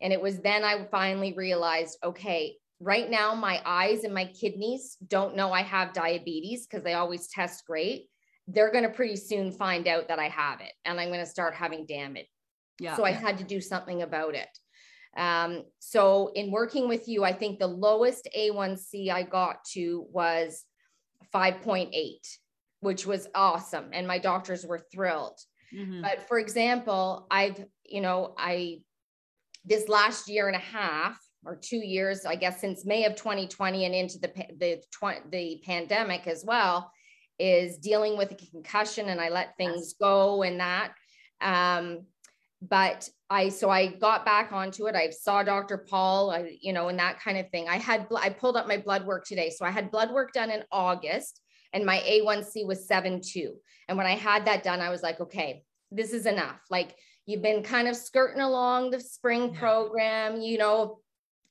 And it was then I finally realized, okay, right now my eyes and my kidneys don't know I have diabetes because they always test great. They're going to pretty soon find out that I have it and I'm going to start having damage. Yeah. So I had to do something about it. Um, so in working with you, I think the lowest A1C I got to was 5.8, which was awesome. And my doctors were thrilled. Mm-hmm. But for example, I've, you know, I, this last year and a half, or two years, I guess, since May of 2020 and into the the the pandemic as well, is dealing with a concussion, and I let things go and that. Um, but I so I got back onto it. I saw Dr. Paul, I, you know, and that kind of thing. I had I pulled up my blood work today, so I had blood work done in August, and my A1C was seven two. And when I had that done, I was like, okay, this is enough. Like you've been kind of skirting along the spring program, you know,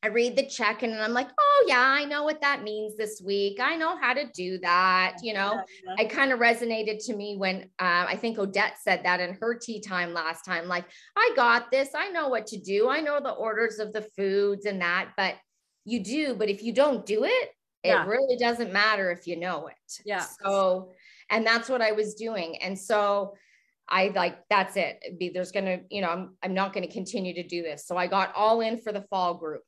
I read the check and I'm like, oh, yeah, I know what that means this week. I know how to do that. You know, I kind of resonated to me when uh, I think Odette said that in her tea time last time. Like, I got this. I know what to do. I know the orders of the foods and that, but you do. But if you don't do it, yeah. it really doesn't matter if you know it. Yeah. So, and that's what I was doing. And so, I like that's it. Be there's gonna, you know, I'm I'm not gonna continue to do this. So I got all in for the fall group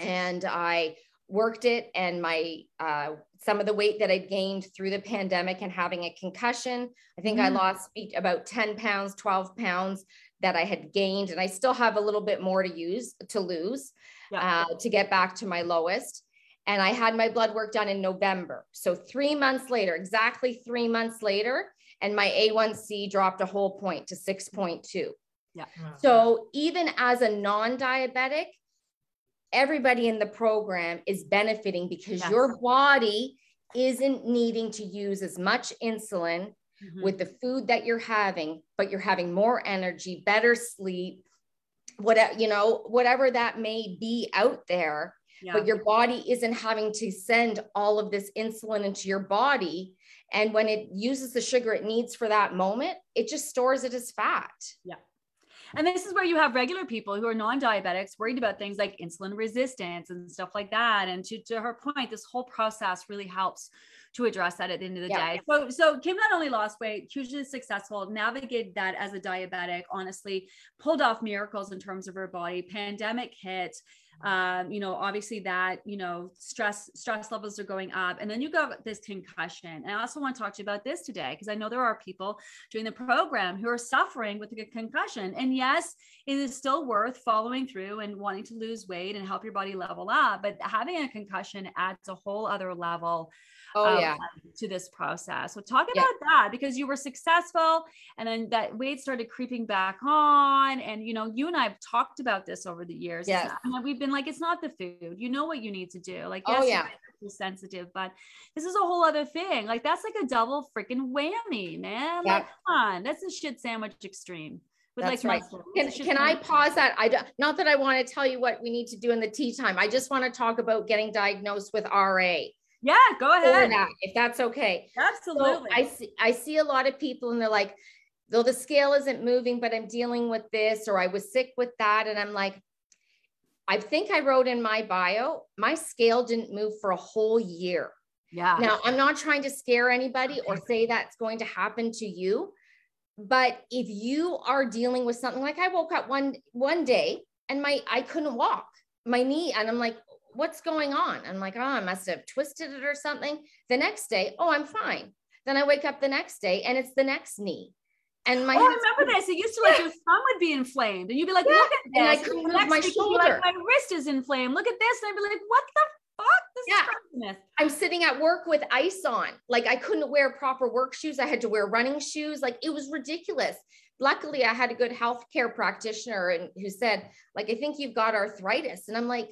and I worked it and my uh, some of the weight that I'd gained through the pandemic and having a concussion. I think mm. I lost about 10 pounds, 12 pounds that I had gained, and I still have a little bit more to use to lose yeah. uh, to get back to my lowest. And I had my blood work done in November. So three months later, exactly three months later, and my A1C dropped a whole point to 6.2. Yeah. So even as a non-diabetic, everybody in the program is benefiting because yes. your body isn't needing to use as much insulin mm-hmm. with the food that you're having, but you're having more energy, better sleep, whatever, you know, whatever that may be out there. Yeah. But your body isn't having to send all of this insulin into your body. And when it uses the sugar it needs for that moment, it just stores it as fat. Yeah. And this is where you have regular people who are non-diabetics worried about things like insulin resistance and stuff like that. And to, to her point, this whole process really helps to address that at the end of the yeah. day. So, so Kim not only lost weight, hugely successful, navigated that as a diabetic, honestly, pulled off miracles in terms of her body. Pandemic hit, um, you know, obviously that, you know, stress, stress levels are going up. And then you got this concussion. And I also want to talk to you about this today, because I know there are people doing the program who are suffering with a concussion. And yes, it is still worth following through and wanting to lose weight and help your body level up. But having a concussion adds a whole other level oh, um, yeah. to this process. So talk about yeah. that because you were successful and then that weight started creeping back on. And you know, you and I have talked about this over the years. Yeah. And we've been like, it's not the food. You know what you need to do. Like, oh, yes, oh, yeah. sensitive, but this is a whole other thing. Like that's like a double freaking whammy, man. Yeah. Like, come on, that's a shit sandwich extreme. That's like right. Can, can I pause that? I don't, not that I want to tell you what we need to do in the tea time. I just want to talk about getting diagnosed with RA. Yeah, go ahead. That, if that's okay. Absolutely. So I see I see a lot of people and they're like, though the scale isn't moving, but I'm dealing with this, or I was sick with that. And I'm like, I think I wrote in my bio, my scale didn't move for a whole year. Yeah. Now I'm not trying to scare anybody or say that's going to happen to you. But if you are dealing with something like I woke up one one day and my I couldn't walk my knee and I'm like what's going on? I'm like, oh, I must have twisted it or something. The next day, oh, I'm fine. Then I wake up the next day and it's the next knee. And my oh, I remember this. It used to like your thumb would be inflamed, and you'd be like, yeah. "Look at this!" And I couldn't move my shoulder. Like, my wrist is inflamed. Look at this, and I'd be like, "What the fuck? This yeah. I'm sitting at work with ice on. Like I couldn't wear proper work shoes. I had to wear running shoes. Like it was ridiculous. Luckily, I had a good healthcare practitioner and who said, like, I think you've got arthritis. And I'm like,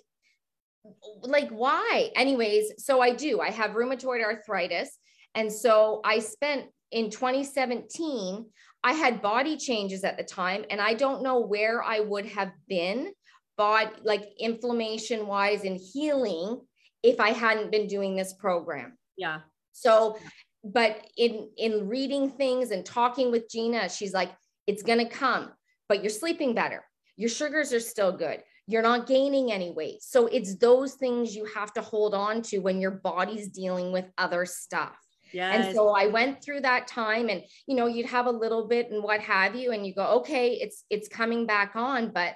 like why? Anyways so i do. I have rheumatoid arthritis. And so i spent in 2017 i had body changes at the time and i don't know where i would have been but like inflammation wise and healing if i hadn't been doing this program. Yeah. So but in in reading things and talking with gina she's like it's going to come but you're sleeping better. Your sugars are still good you're not gaining any weight. So it's those things you have to hold on to when your body's dealing with other stuff. Yes. And so I went through that time and you know you'd have a little bit and what have you and you go okay it's it's coming back on but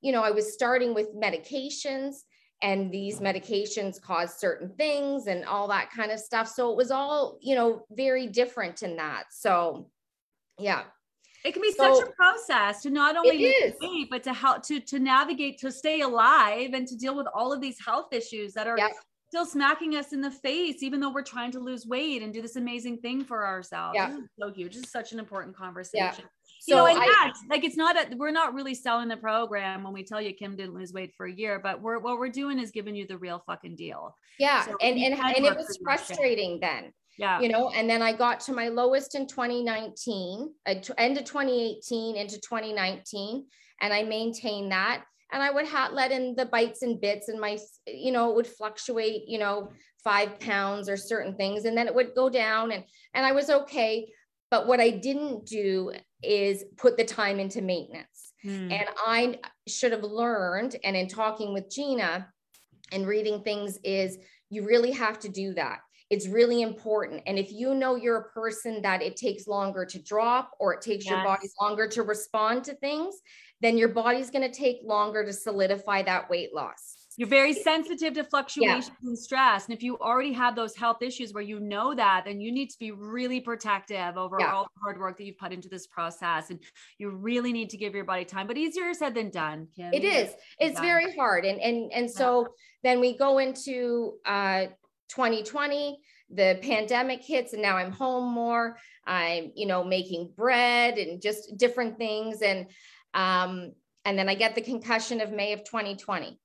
you know I was starting with medications and these medications cause certain things and all that kind of stuff so it was all you know very different in that so yeah it can be so, such a process to not only wait, but to help to to navigate to stay alive and to deal with all of these health issues that are yep. still smacking us in the face even though we're trying to lose weight and do this amazing thing for ourselves yeah. so huge this is such an important conversation yeah. So you know, and I, like it's not a, we're not really selling the program when we tell you Kim didn't lose weight for a year, but we're what we're doing is giving you the real fucking deal. Yeah, so and and, and it was frustrating then yeah. You know, and then I got to my lowest in 2019, uh, end of 2018 into 2019, and I maintained that. And I would let in the bites and bits, and my, you know, it would fluctuate, you know, five pounds or certain things, and then it would go down, and and I was okay. But what I didn't do is put the time into maintenance. Mm. And I should have learned, and in talking with Gina and reading things, is you really have to do that it's really important. And if you know you're a person that it takes longer to drop or it takes yes. your body longer to respond to things, then your body's going to take longer to solidify that weight loss. You're very sensitive to fluctuations yeah. and stress. And if you already have those health issues where you know that, then you need to be really protective over yeah. all the hard work that you've put into this process. And you really need to give your body time, but easier said than done. Kim. It is. It's done. very hard. And and and so yeah. then we go into uh 2020 the pandemic hits and now i'm home more i'm you know making bread and just different things and um and then i get the concussion of may of 2020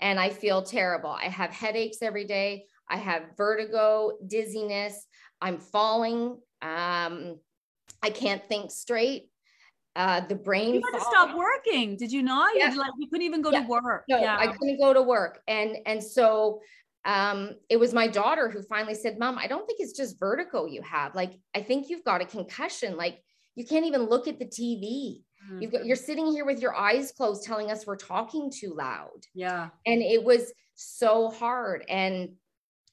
and i feel terrible i have headaches every day i have vertigo dizziness i'm falling um i can't think straight uh, the brain. You had to stop working, did you not? Yeah. You, like, you couldn't even go yeah. to work. No, yeah. I couldn't go to work, and and so um, it was my daughter who finally said, Mom, I don't think it's just vertigo you have. Like, I think you've got a concussion. Like, you can't even look at the TV. Mm-hmm. You've got, you're sitting here with your eyes closed telling us we're talking too loud. Yeah. And it was so hard. And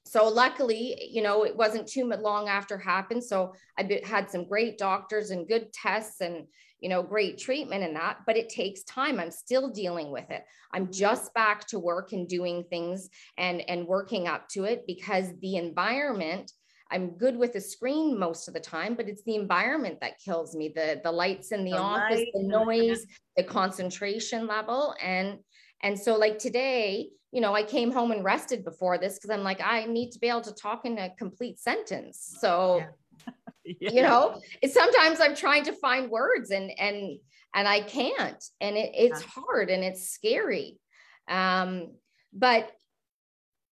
so luckily, you know, it wasn't too long after happened. So I had some great doctors and good tests and, you know, great treatment and that, but it takes time. I'm still dealing with it. I'm just back to work and doing things and and working up to it because the environment I'm good with the screen most of the time, but it's the environment that kills me. The the lights in the, the office, light. the noise, the concentration level. And and so like today, you know, I came home and rested before this because I'm like, I need to be able to talk in a complete sentence. So yeah yeah. you know sometimes i'm trying to find words and and and i can't and it, it's hard and it's scary um but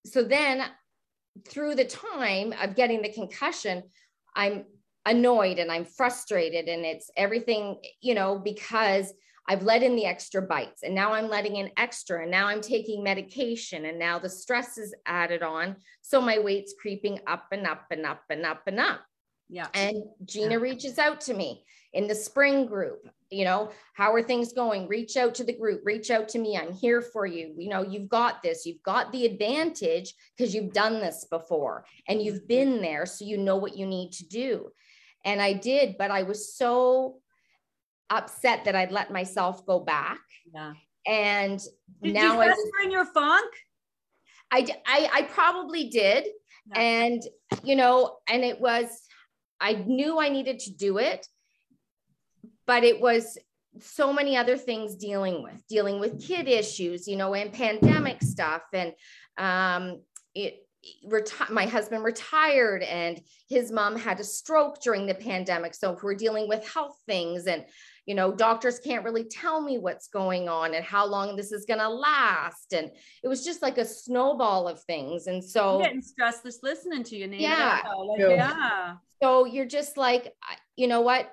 so then through the time of getting the concussion i'm annoyed and i'm frustrated and it's everything you know because I've let in the extra bites and now I'm letting in extra and now I'm taking medication and now the stress is added on. So my weight's creeping up and up and up and up and up. Yeah. And Gina yeah. reaches out to me in the spring group. You know, how are things going? Reach out to the group, reach out to me. I'm here for you. You know, you've got this. You've got the advantage because you've done this before and you've mm-hmm. been there. So you know what you need to do. And I did, but I was so upset that I'd let myself go back. Yeah. And did now you I in your funk? I, I, I probably did. No. And, you know, and it was, I knew I needed to do it, but it was so many other things dealing with dealing with kid issues you know and pandemic stuff and um it reti- my husband retired and his mom had a stroke during the pandemic so we're dealing with health things and you know doctors can't really tell me what's going on and how long this is going to last and it was just like a snowball of things and so I'm getting stressed just listening to you Nina. yeah like, yeah so you're just like, you know what?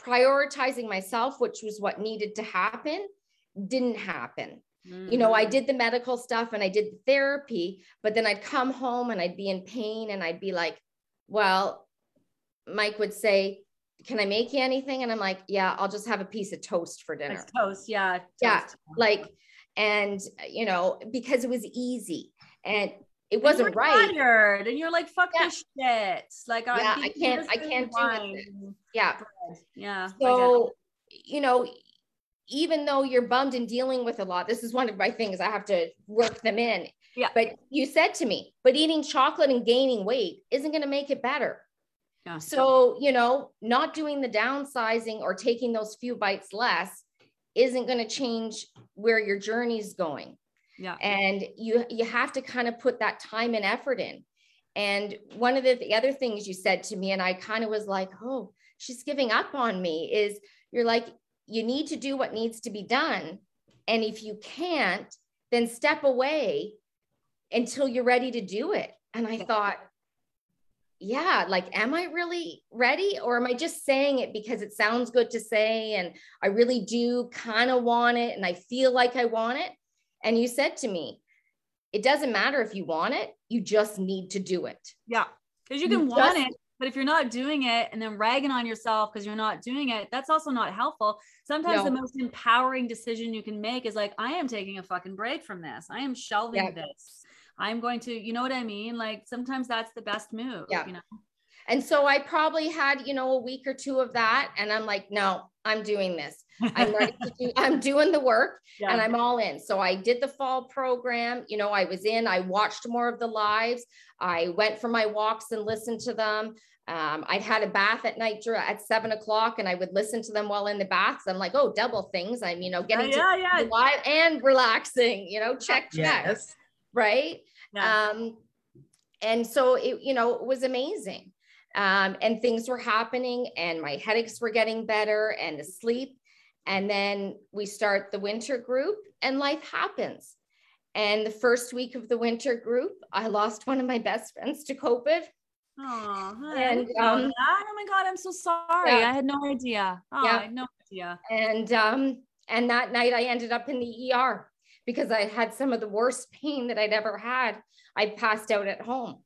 Prioritizing myself, which was what needed to happen, didn't happen. Mm-hmm. You know, I mm-hmm. did the medical stuff and I did the therapy, but then I'd come home and I'd be in pain and I'd be like, well, Mike would say, can I make you anything? And I'm like, yeah, I'll just have a piece of toast for dinner. toast, yeah. Toast. Yeah. Like, and you know, because it was easy. And it wasn't right. Tired, and you're like, fuck yeah. this shit. Like, yeah, I can't, I can't do it. Yeah. Yeah. So, you know, even though you're bummed and dealing with a lot, this is one of my things. I have to work them in. Yeah. But you said to me, but eating chocolate and gaining weight isn't going to make it better. Yeah. So, you know, not doing the downsizing or taking those few bites less isn't going to change where your journey's going. Yeah. And you you have to kind of put that time and effort in. And one of the, the other things you said to me, and I kind of was like, oh, she's giving up on me, is you're like, you need to do what needs to be done. And if you can't, then step away until you're ready to do it. And I thought, yeah, like, am I really ready? Or am I just saying it because it sounds good to say? And I really do kind of want it and I feel like I want it. And you said to me, it doesn't matter if you want it, you just need to do it. Yeah. Because you can you want just, it, but if you're not doing it and then ragging on yourself because you're not doing it, that's also not helpful. Sometimes no. the most empowering decision you can make is like, I am taking a fucking break from this. I am shelving yeah. this. I'm going to, you know what I mean? Like sometimes that's the best move. Yeah. You know. And so I probably had, you know, a week or two of that. And I'm like, no, I'm doing this. I'm ready to do, I'm doing the work yeah. and I'm all in. So I did the fall program. You know, I was in, I watched more of the lives. I went for my walks and listened to them. Um, I'd had a bath at night at seven o'clock and I would listen to them while in the baths. I'm like, oh, double things. I'm, you know, getting yeah, to yeah. live and relaxing, you know, check, check. Yes. Right. Yeah. Um, and so it, you know, it was amazing. Um, and things were happening and my headaches were getting better and the sleep. And then we start the winter group and life happens. And the first week of the winter group, I lost one of my best friends to COVID. Oh, and um, oh my God, I'm so sorry. Yeah. I had no idea. Oh, yeah. I had no idea. And um, and that night I ended up in the ER because I had some of the worst pain that I'd ever had. I passed out at home.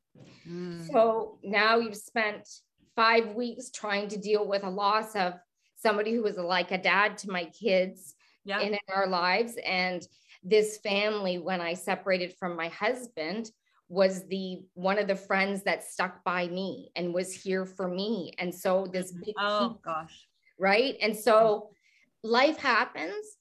Mm. So now you've spent five weeks trying to deal with a loss of somebody who was like a dad to my kids yeah. in our lives. And this family, when I separated from my husband, was the one of the friends that stuck by me and was here for me. And so this big oh gosh. Right. And so life happens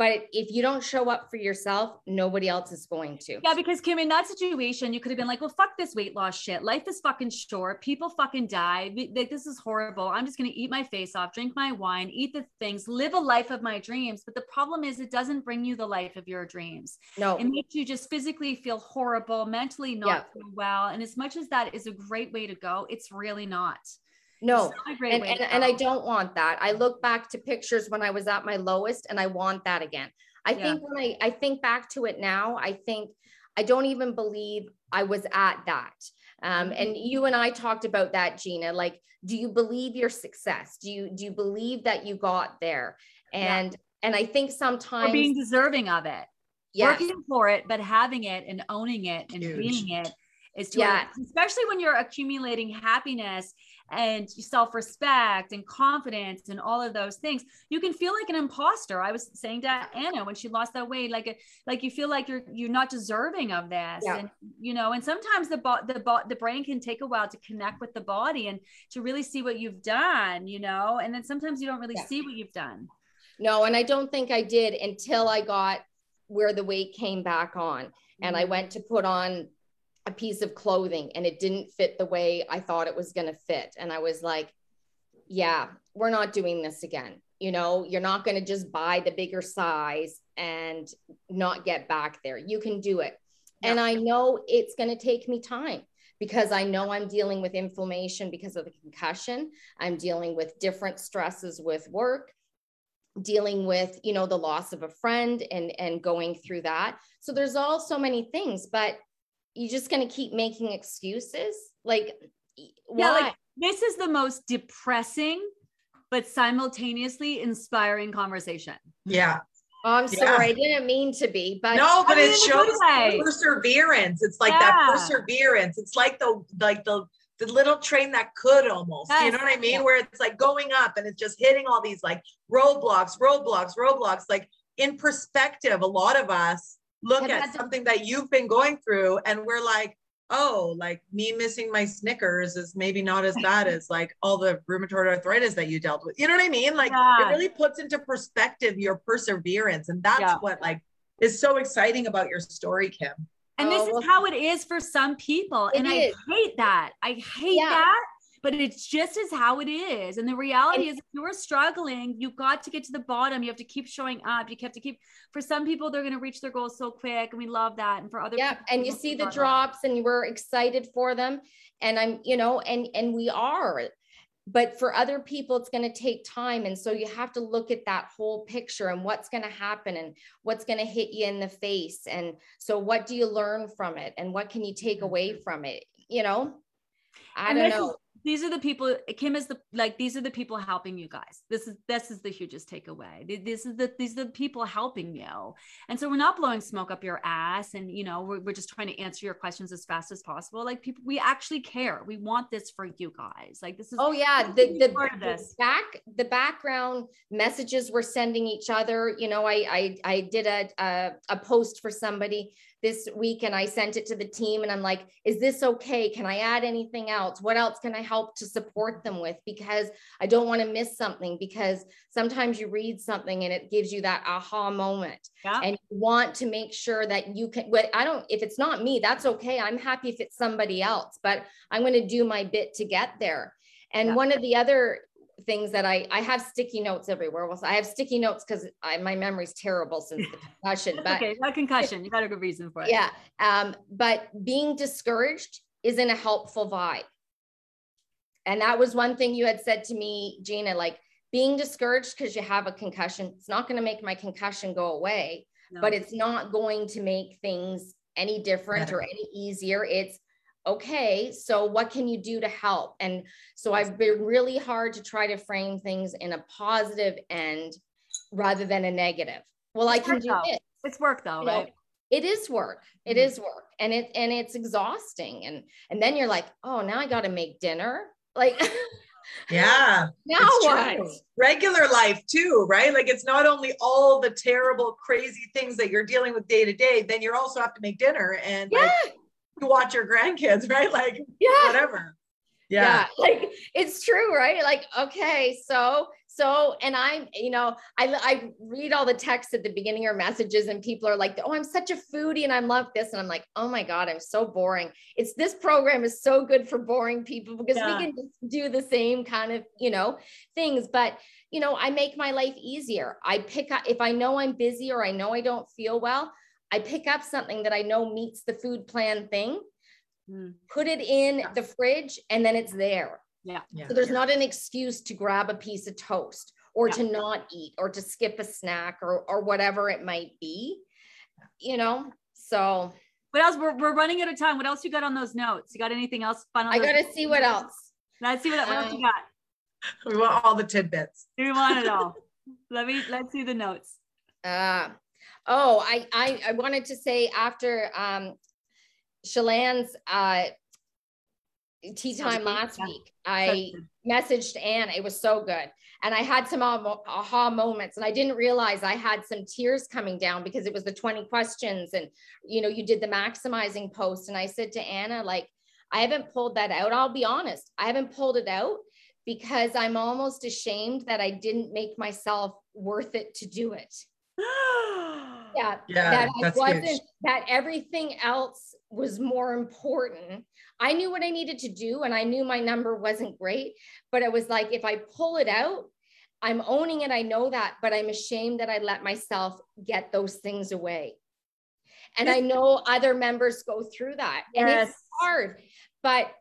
but if you don't show up for yourself, nobody else is going to. Yeah, because Kim, in that situation, you could have been like, well, fuck this weight loss shit. Life is fucking short. People fucking die. Like, this is horrible. I'm just going to eat my face off, drink my wine, eat the things, live a life of my dreams. But the problem is, it doesn't bring you the life of your dreams. No. It makes you just physically feel horrible, mentally not yeah. well. And as much as that is a great way to go, it's really not. No, and, and, and, I don't want that. I look back to pictures when I was at my lowest and I want that again. I yeah. think when I, I think back to it now, I think I don't even believe I was at that. Um, and mm-hmm. you and I talked about that, Gina. Like, do you believe your success? Do you do you believe that you got there? And yeah. and I think sometimes or being deserving of it, yes. working for it, but having it and owning it and Huge. being it is to yeah. especially when you're accumulating happiness and self-respect and confidence and all of those things you can feel like an imposter i was saying to anna when she lost that weight like a, like you feel like you're you're not deserving of this yeah. and you know and sometimes the bo- the bo- the brain can take a while to connect with the body and to really see what you've done you know and then sometimes you don't really yeah. see what you've done no and i don't think i did until i got where the weight came back on and mm-hmm. i went to put on a piece of clothing and it didn't fit the way I thought it was going to fit. And I was like, yeah, we're not doing this again. You know, you're not going to just buy the bigger size and not get back there. You can do it. Yeah. And I know it's going to take me time because I know I'm dealing with inflammation because of the concussion. I'm dealing with different stresses with work dealing with you know the loss of a friend and and going through that so there's all so many things but you just going to keep making excuses? Like, why? Yeah, like, this is the most depressing, but simultaneously inspiring conversation. Yeah. Oh, I'm sorry, yeah. I didn't mean to be, but no, but it shows perseverance. It's like yeah. that perseverance. It's like the like the the little train that could almost, yes. you know what I mean? Yeah. Where it's like going up and it's just hitting all these like roadblocks, roadblocks, roadblocks. Like in perspective, a lot of us look at something that you've been going through and we're like oh like me missing my snickers is maybe not as bad as like all the rheumatoid arthritis that you dealt with you know what i mean like yeah. it really puts into perspective your perseverance and that's yeah. what like is so exciting about your story kim and this oh, is how it is for some people and is. i hate that i hate that but it's just as how it is. And the reality and, is if you're struggling, you've got to get to the bottom. You have to keep showing up. You have to keep for some people, they're gonna reach their goals so quick. And we love that. And for other yeah, people, and you see the drops and we're excited for them. And I'm, you know, and and we are but for other people it's going to take time and so you have to look at that whole picture and what's going to happen and what's going to hit you in the face and so what do you learn from it and what can you take away from it you know i and don't know these are the people kim is the like these are the people helping you guys. This is this is the hugest takeaway. This is the these are the people helping you. And so we're not blowing smoke up your ass and you know we're, we're just trying to answer your questions as fast as possible. Like people we actually care. We want this for you guys. Like this is oh yeah. the the, part of this. the back the background messages we're sending each other. You know i i, I did a, a a post for somebody this week and I sent it to the team and I'm like, is this okay? Can I add anything else? What else can I help to support them with? Because I don't want to miss something because sometimes you read something and it gives you that aha moment. Yeah. And you want to make sure that you can, what I don't, if it's not me, that's okay. I'm happy if it's somebody else, but I'm going to do my bit to get there. And yeah. one of the other things that I I have sticky notes everywhere. Well, I have sticky notes because my memory's terrible since the concussion. But okay, not concussion. You got a good reason for it. Yeah. Um, but being discouraged isn't a helpful vibe. And that was one thing you had said to me, Gina, like being discouraged because you have a concussion, it's not going to make my concussion go away, no. but it's not going to make things any different or any easier. It's okay, so what can you do to help? And so I've been really hard to try to frame things in a positive end rather than a negative. Well, it's I can do though. it. It's work though, you right? Know, it is work. It mm-hmm. is work. And it and it's exhausting. And and then you're like, oh, now I got to make dinner. Like yeah. now what? True. Regular life too, right? Like it's not only all the terrible, crazy things that you're dealing with day to day, then you also have to make dinner and yeah. like, watch your grandkids, right? Like, yeah, whatever. Yeah. yeah. Like it's true, right? Like, okay, so, so, and I'm, you know, I, I read all the texts at the beginning or messages and people are like, oh, I'm such a foodie and I love this. And I'm like, oh my God, I'm so boring. It's this program is so good for boring people because yeah. we can just do the same kind of, you know, things. But, you know, I make my life easier. I pick up, if I know I'm busy or I know I don't feel well, I pick up something that I know meets the food plan thing, mm. put it in yeah. the fridge, and then it's there. Yeah. yeah. So there's not an excuse to grab a piece of toast or yeah. to not eat or to skip a snack or or whatever it might be. You know, so what else? We're, we're running out of time. What else you got on those notes? You got anything else fun? I got to see what else. Let's see what, what else you got. We want all the tidbits. We want it all. Let me let's see the notes. Uh Oh, I, I, I wanted to say after um, Shalann's uh, tea time last week, I messaged Anne. It was so good. And I had some aha moments and I didn't realize I had some tears coming down because it was the 20 questions and, you know, you did the maximizing post. And I said to Anna, like, I haven't pulled that out. I'll be honest. I haven't pulled it out because I'm almost ashamed that I didn't make myself worth it to do it. yeah, yeah that wasn't huge. that everything else was more important. I knew what I needed to do and I knew my number wasn't great, but it was like if I pull it out, I'm owning it. I know that, but I'm ashamed that I let myself get those things away. And I know other members go through that. And yes. it's hard, but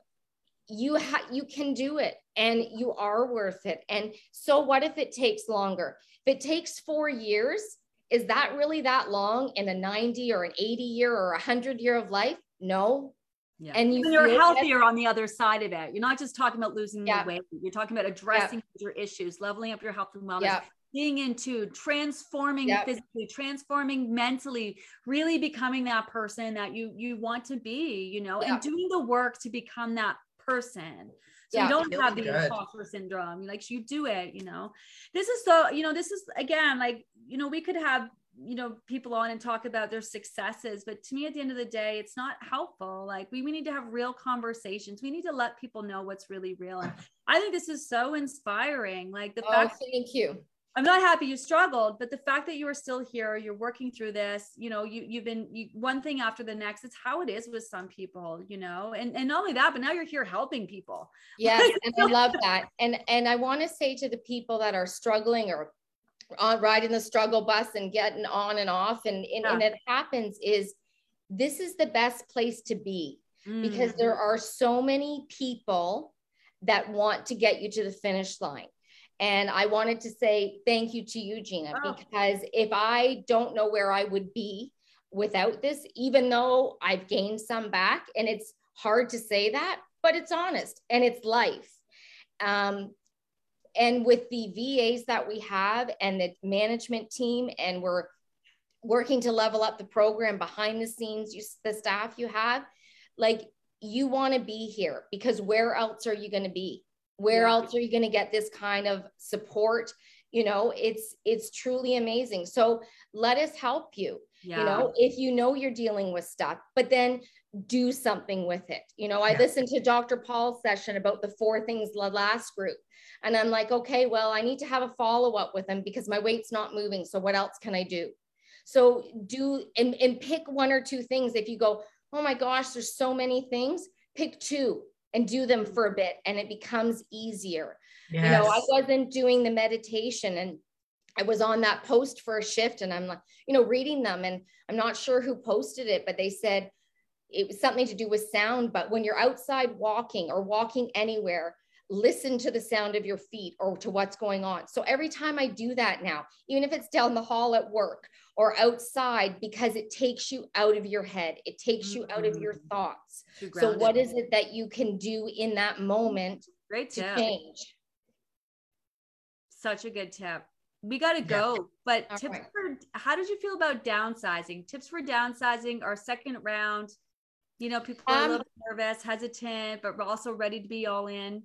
you ha- you can do it and you are worth it. And so what if it takes longer? If it takes 4 years, is that really that long in a 90 or an 80 year or a 100 year of life? No. Yeah. And you are healthier on the other side of it. You're not just talking about losing yeah. weight. You're talking about addressing yeah. your issues, leveling up your health and wellness, yeah. being into transforming physically, transforming mentally, really becoming that person that you you want to be, you know, and doing the work to become that person. So yeah, you don't have the good. imposter syndrome. Like you do it, you know. This is so, you know, this is again like, you know, we could have, you know, people on and talk about their successes, but to me at the end of the day, it's not helpful. Like we, we need to have real conversations. We need to let people know what's really real. And I think this is so inspiring. Like the oh, fact thank you. I'm not happy you struggled, but the fact that you are still here, you're working through this, you know, you you've been you, one thing after the next. It's how it is with some people, you know, and and not only that, but now you're here helping people. Yes, and I love that. And and I want to say to the people that are struggling or on riding the struggle bus and getting on and off, and and, yeah. and it happens is this is the best place to be mm. because there are so many people that want to get you to the finish line. And I wanted to say thank you to you, Gina, oh. because if I don't know where I would be without this, even though I've gained some back, and it's hard to say that, but it's honest and it's life. Um, and with the VAs that we have and the management team, and we're working to level up the program behind the scenes, you, the staff you have, like you want to be here because where else are you going to be? Where yeah. else are you going to get this kind of support? You know, it's it's truly amazing. So let us help you. Yeah. You know, if you know you're dealing with stuff, but then do something with it. You know, I yeah. listened to Dr. Paul's session about the four things the last group. And I'm like, okay, well, I need to have a follow up with him because my weight's not moving. So what else can I do? So do and, and pick one or two things. If you go, oh my gosh, there's so many things, pick two and do them mm. for a bit and it becomes easier. Yes. You know, I wasn't doing the meditation and I was on that post for a shift and I'm like, you know, reading them and I'm not sure who posted it, but they said it was something to do with sound. But when you're outside walking or walking anywhere, listen to the sound of your feet or to what's going on. So every time I do that now, even if it's down the hall at work or outside, because it takes you out of your head, it takes you out of your mm-hmm. thoughts. So what is it that you can do in that moment Great tip. to change? Such a good tip. We got to go, yeah. but All tips right. for how did you feel about downsizing? Tips for downsizing our second round. You know, people are um, a little nervous, hesitant, but we're also ready to be all in.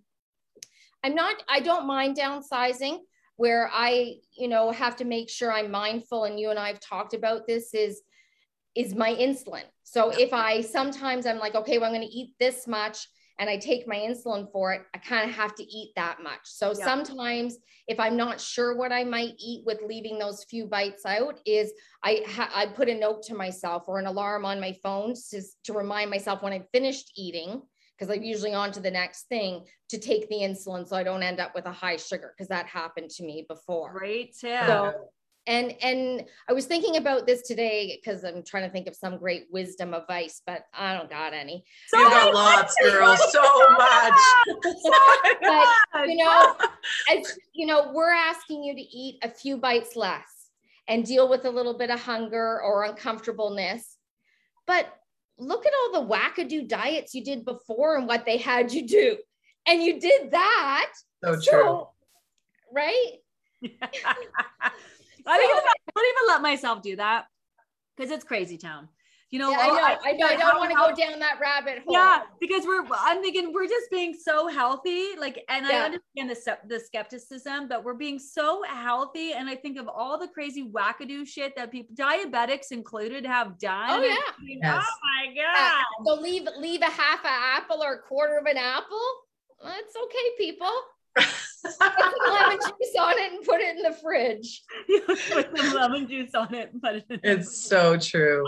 I'm not, I don't mind downsizing where I, you know, have to make sure I'm mindful. And you and I have talked about this is, is my insulin. So if I sometimes I'm like, okay, well, I'm going to eat this much and I take my insulin for it, I kind of have to eat that much. So yeah. sometimes if I'm not sure what I might eat with leaving those few bites out is I ha- I put a note to myself or an alarm on my phone to, to remind myself when I'm finished eating because I'm usually on to the next thing to take the insulin so I don't end up with a high sugar because that happened to me before. Great tip. So, and and I was thinking about this today because I'm trying to think of some great wisdom advice, but I don't got any. So you got lots, girl. So much. but, you know, as you know, we're asking you to eat a few bites less and deal with a little bit of hunger or uncomfortableness. But look at all the wackadoo diets you did before and what they had you do. And you did that. So, so true. Right? I, don't even, I don't even let myself do that because it's crazy town. You know, yeah, I know, I, I know. I don't want to go down that rabbit hole. Yeah, because we're. I'm thinking we're just being so healthy, like, and yeah. I understand the the skepticism, but we're being so healthy, and I think of all the crazy wackadoo shit that people, diabetics included, have done. Oh yeah. yes. Oh my god. Uh, so leave leave a half an apple or a quarter of an apple. That's okay, people lemon juice on it and put it in the fridge. put some lemon juice on it and put it in It's so true.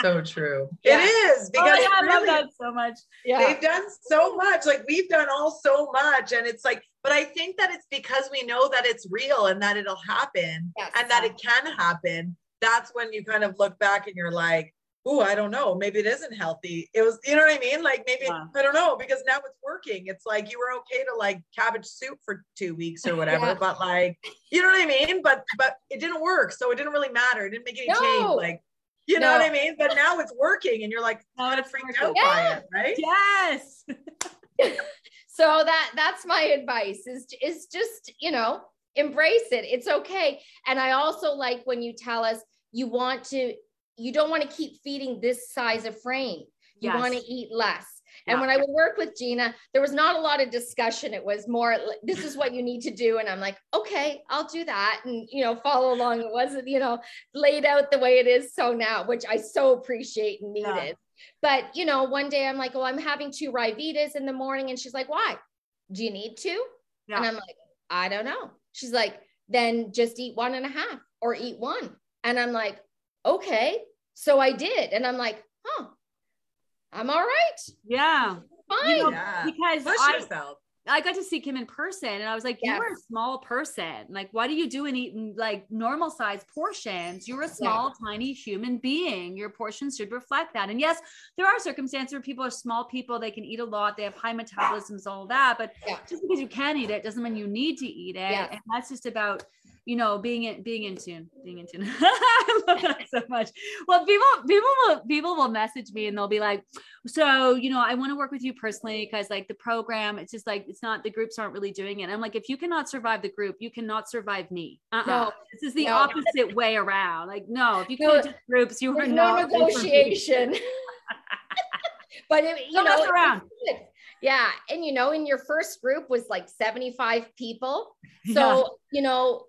So true. Yeah. It is oh, because oh, yeah, really, I love that so much. Yeah. They've done so much. Like we've done all so much. And it's like, but I think that it's because we know that it's real and that it'll happen yes. and that it can happen. That's when you kind of look back and you're like, oh, I don't know, maybe it isn't healthy. It was, you know what I mean? Like maybe yeah. I don't know because now it's working. It's like you were okay to like cabbage soup for two weeks or whatever, yeah. but like you know what I mean? But but it didn't work, so it didn't really matter. It didn't make any no. change. Like you know what I mean? But now it's working, and you're like kind of freaked out yeah. by it, right? Yes. so that that's my advice is is just you know embrace it. It's okay. And I also like when you tell us you want to you don't want to keep feeding this size of frame. You yes. want to eat less. Yeah. And when I would work with Gina, there was not a lot of discussion. It was more, this is what you need to do. And I'm like, okay, I'll do that. And, you know, follow along. It wasn't, you know, laid out the way it is so now, which I so appreciate and needed. Yeah. But, you know, one day I'm like, well, I'm having two Ryvitas in the morning. And she's like, why? Do you need to? Yeah. And I'm like, I don't know. She's like, then just eat one and a half or eat one. And I'm like, okay. So I did. And I'm like, huh, I'm all right. Yeah. Fine. You know, yeah. Because Push I, yourself. I got to see Kim in person and I was like, yes. you're a small person. Like, what do you doing eating mm, like normal size portions? You're a small, yeah. tiny human being. Your portions should reflect that. And yes, there are circumstances where people are small people, they can eat a lot, they have high metabolisms, all that. But yeah. just because you can eat it doesn't mean you need to eat it. Yes. And that's just about you know, being in being in tune, being in tune. I love that so much. Well, people people will people will message me and they'll be like, so you know, I want to work with you personally because like the program, it's just like it's not the groups aren't really doing it. I'm like, if you cannot survive the group, you cannot survive me. Uh-uh. No, this is the no. opposite way around. Like, no, if you can't no, do groups, you are no negotiation. but it, you know, around. Yeah. And you know, in your first group was like 75 people. So, yeah. you know,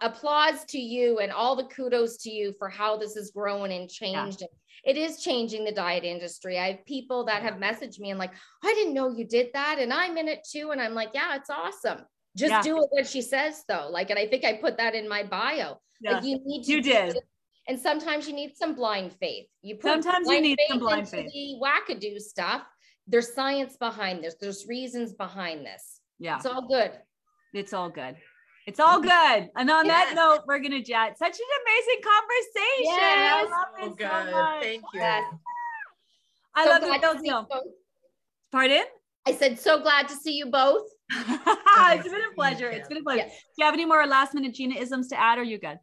applause to you and all the kudos to you for how this has grown and changed. Yeah. It is changing the diet industry. I have people that have messaged me and like, I didn't know you did that. And I'm in it too. And I'm like, yeah, it's awesome. Just yeah. do it what she says though. Like, and I think I put that in my bio. Yeah. Like you need to you did. And sometimes you need some blind faith. You put sometimes you need some blind faith. The wackadoo stuff. There's science behind this. There's reasons behind this. Yeah. It's all good. It's all good. It's all good. And on yes. that note, we're gonna jet. Such an amazing conversation. Yes. I love it oh, so much. Thank you. Yes. I so love the deal. Pardon? I said, so glad to see you both. it's been a pleasure. It's been a pleasure. Yes. Do you have any more last minute Gina isms to add? Or are you good?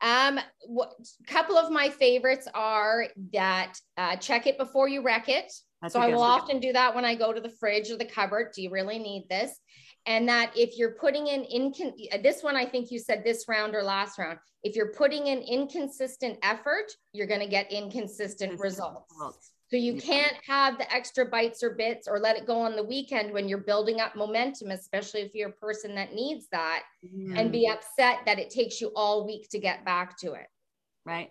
Um, a couple of my favorites are that uh, check it before you wreck it. That's so I will often do that when I go to the fridge or the cupboard. Do you really need this? And that if you're putting in incon this one i think you said this round or last round if you're putting in inconsistent effort you're going to get inconsistent results so you can't have the extra bites or bits or let it go on the weekend when you're building up momentum especially if you're a person that needs that mm. and be upset that it takes you all week to get back to it right.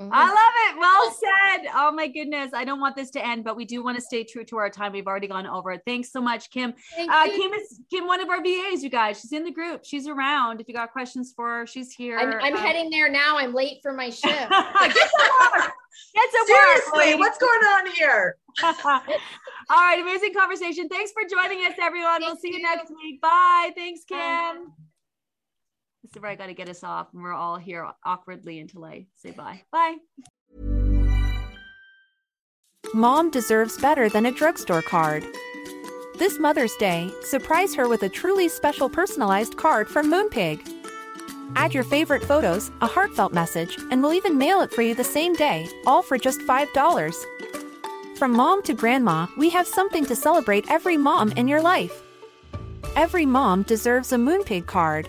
I love it. Well said. Oh my goodness. I don't want this to end, but we do want to stay true to our time. We've already gone over. it. Thanks so much, Kim. Uh, Kim is Kim, one of our VAs, you guys. She's in the group. She's around. If you got questions for her, she's here. I'm, I'm uh, heading there now. I'm late for my shift. Get some work. Get some Seriously, work, what's going on here? All right, amazing conversation. Thanks for joining us, everyone. Thank we'll see you. you next week. Bye. Thanks, Kim. Bye. This is where I got to get us off, and we're all here awkwardly until I say bye. Bye. Mom deserves better than a drugstore card. This Mother's Day, surprise her with a truly special personalized card from Moonpig. Add your favorite photos, a heartfelt message, and we'll even mail it for you the same day, all for just $5. From mom to grandma, we have something to celebrate every mom in your life. Every mom deserves a Moonpig card.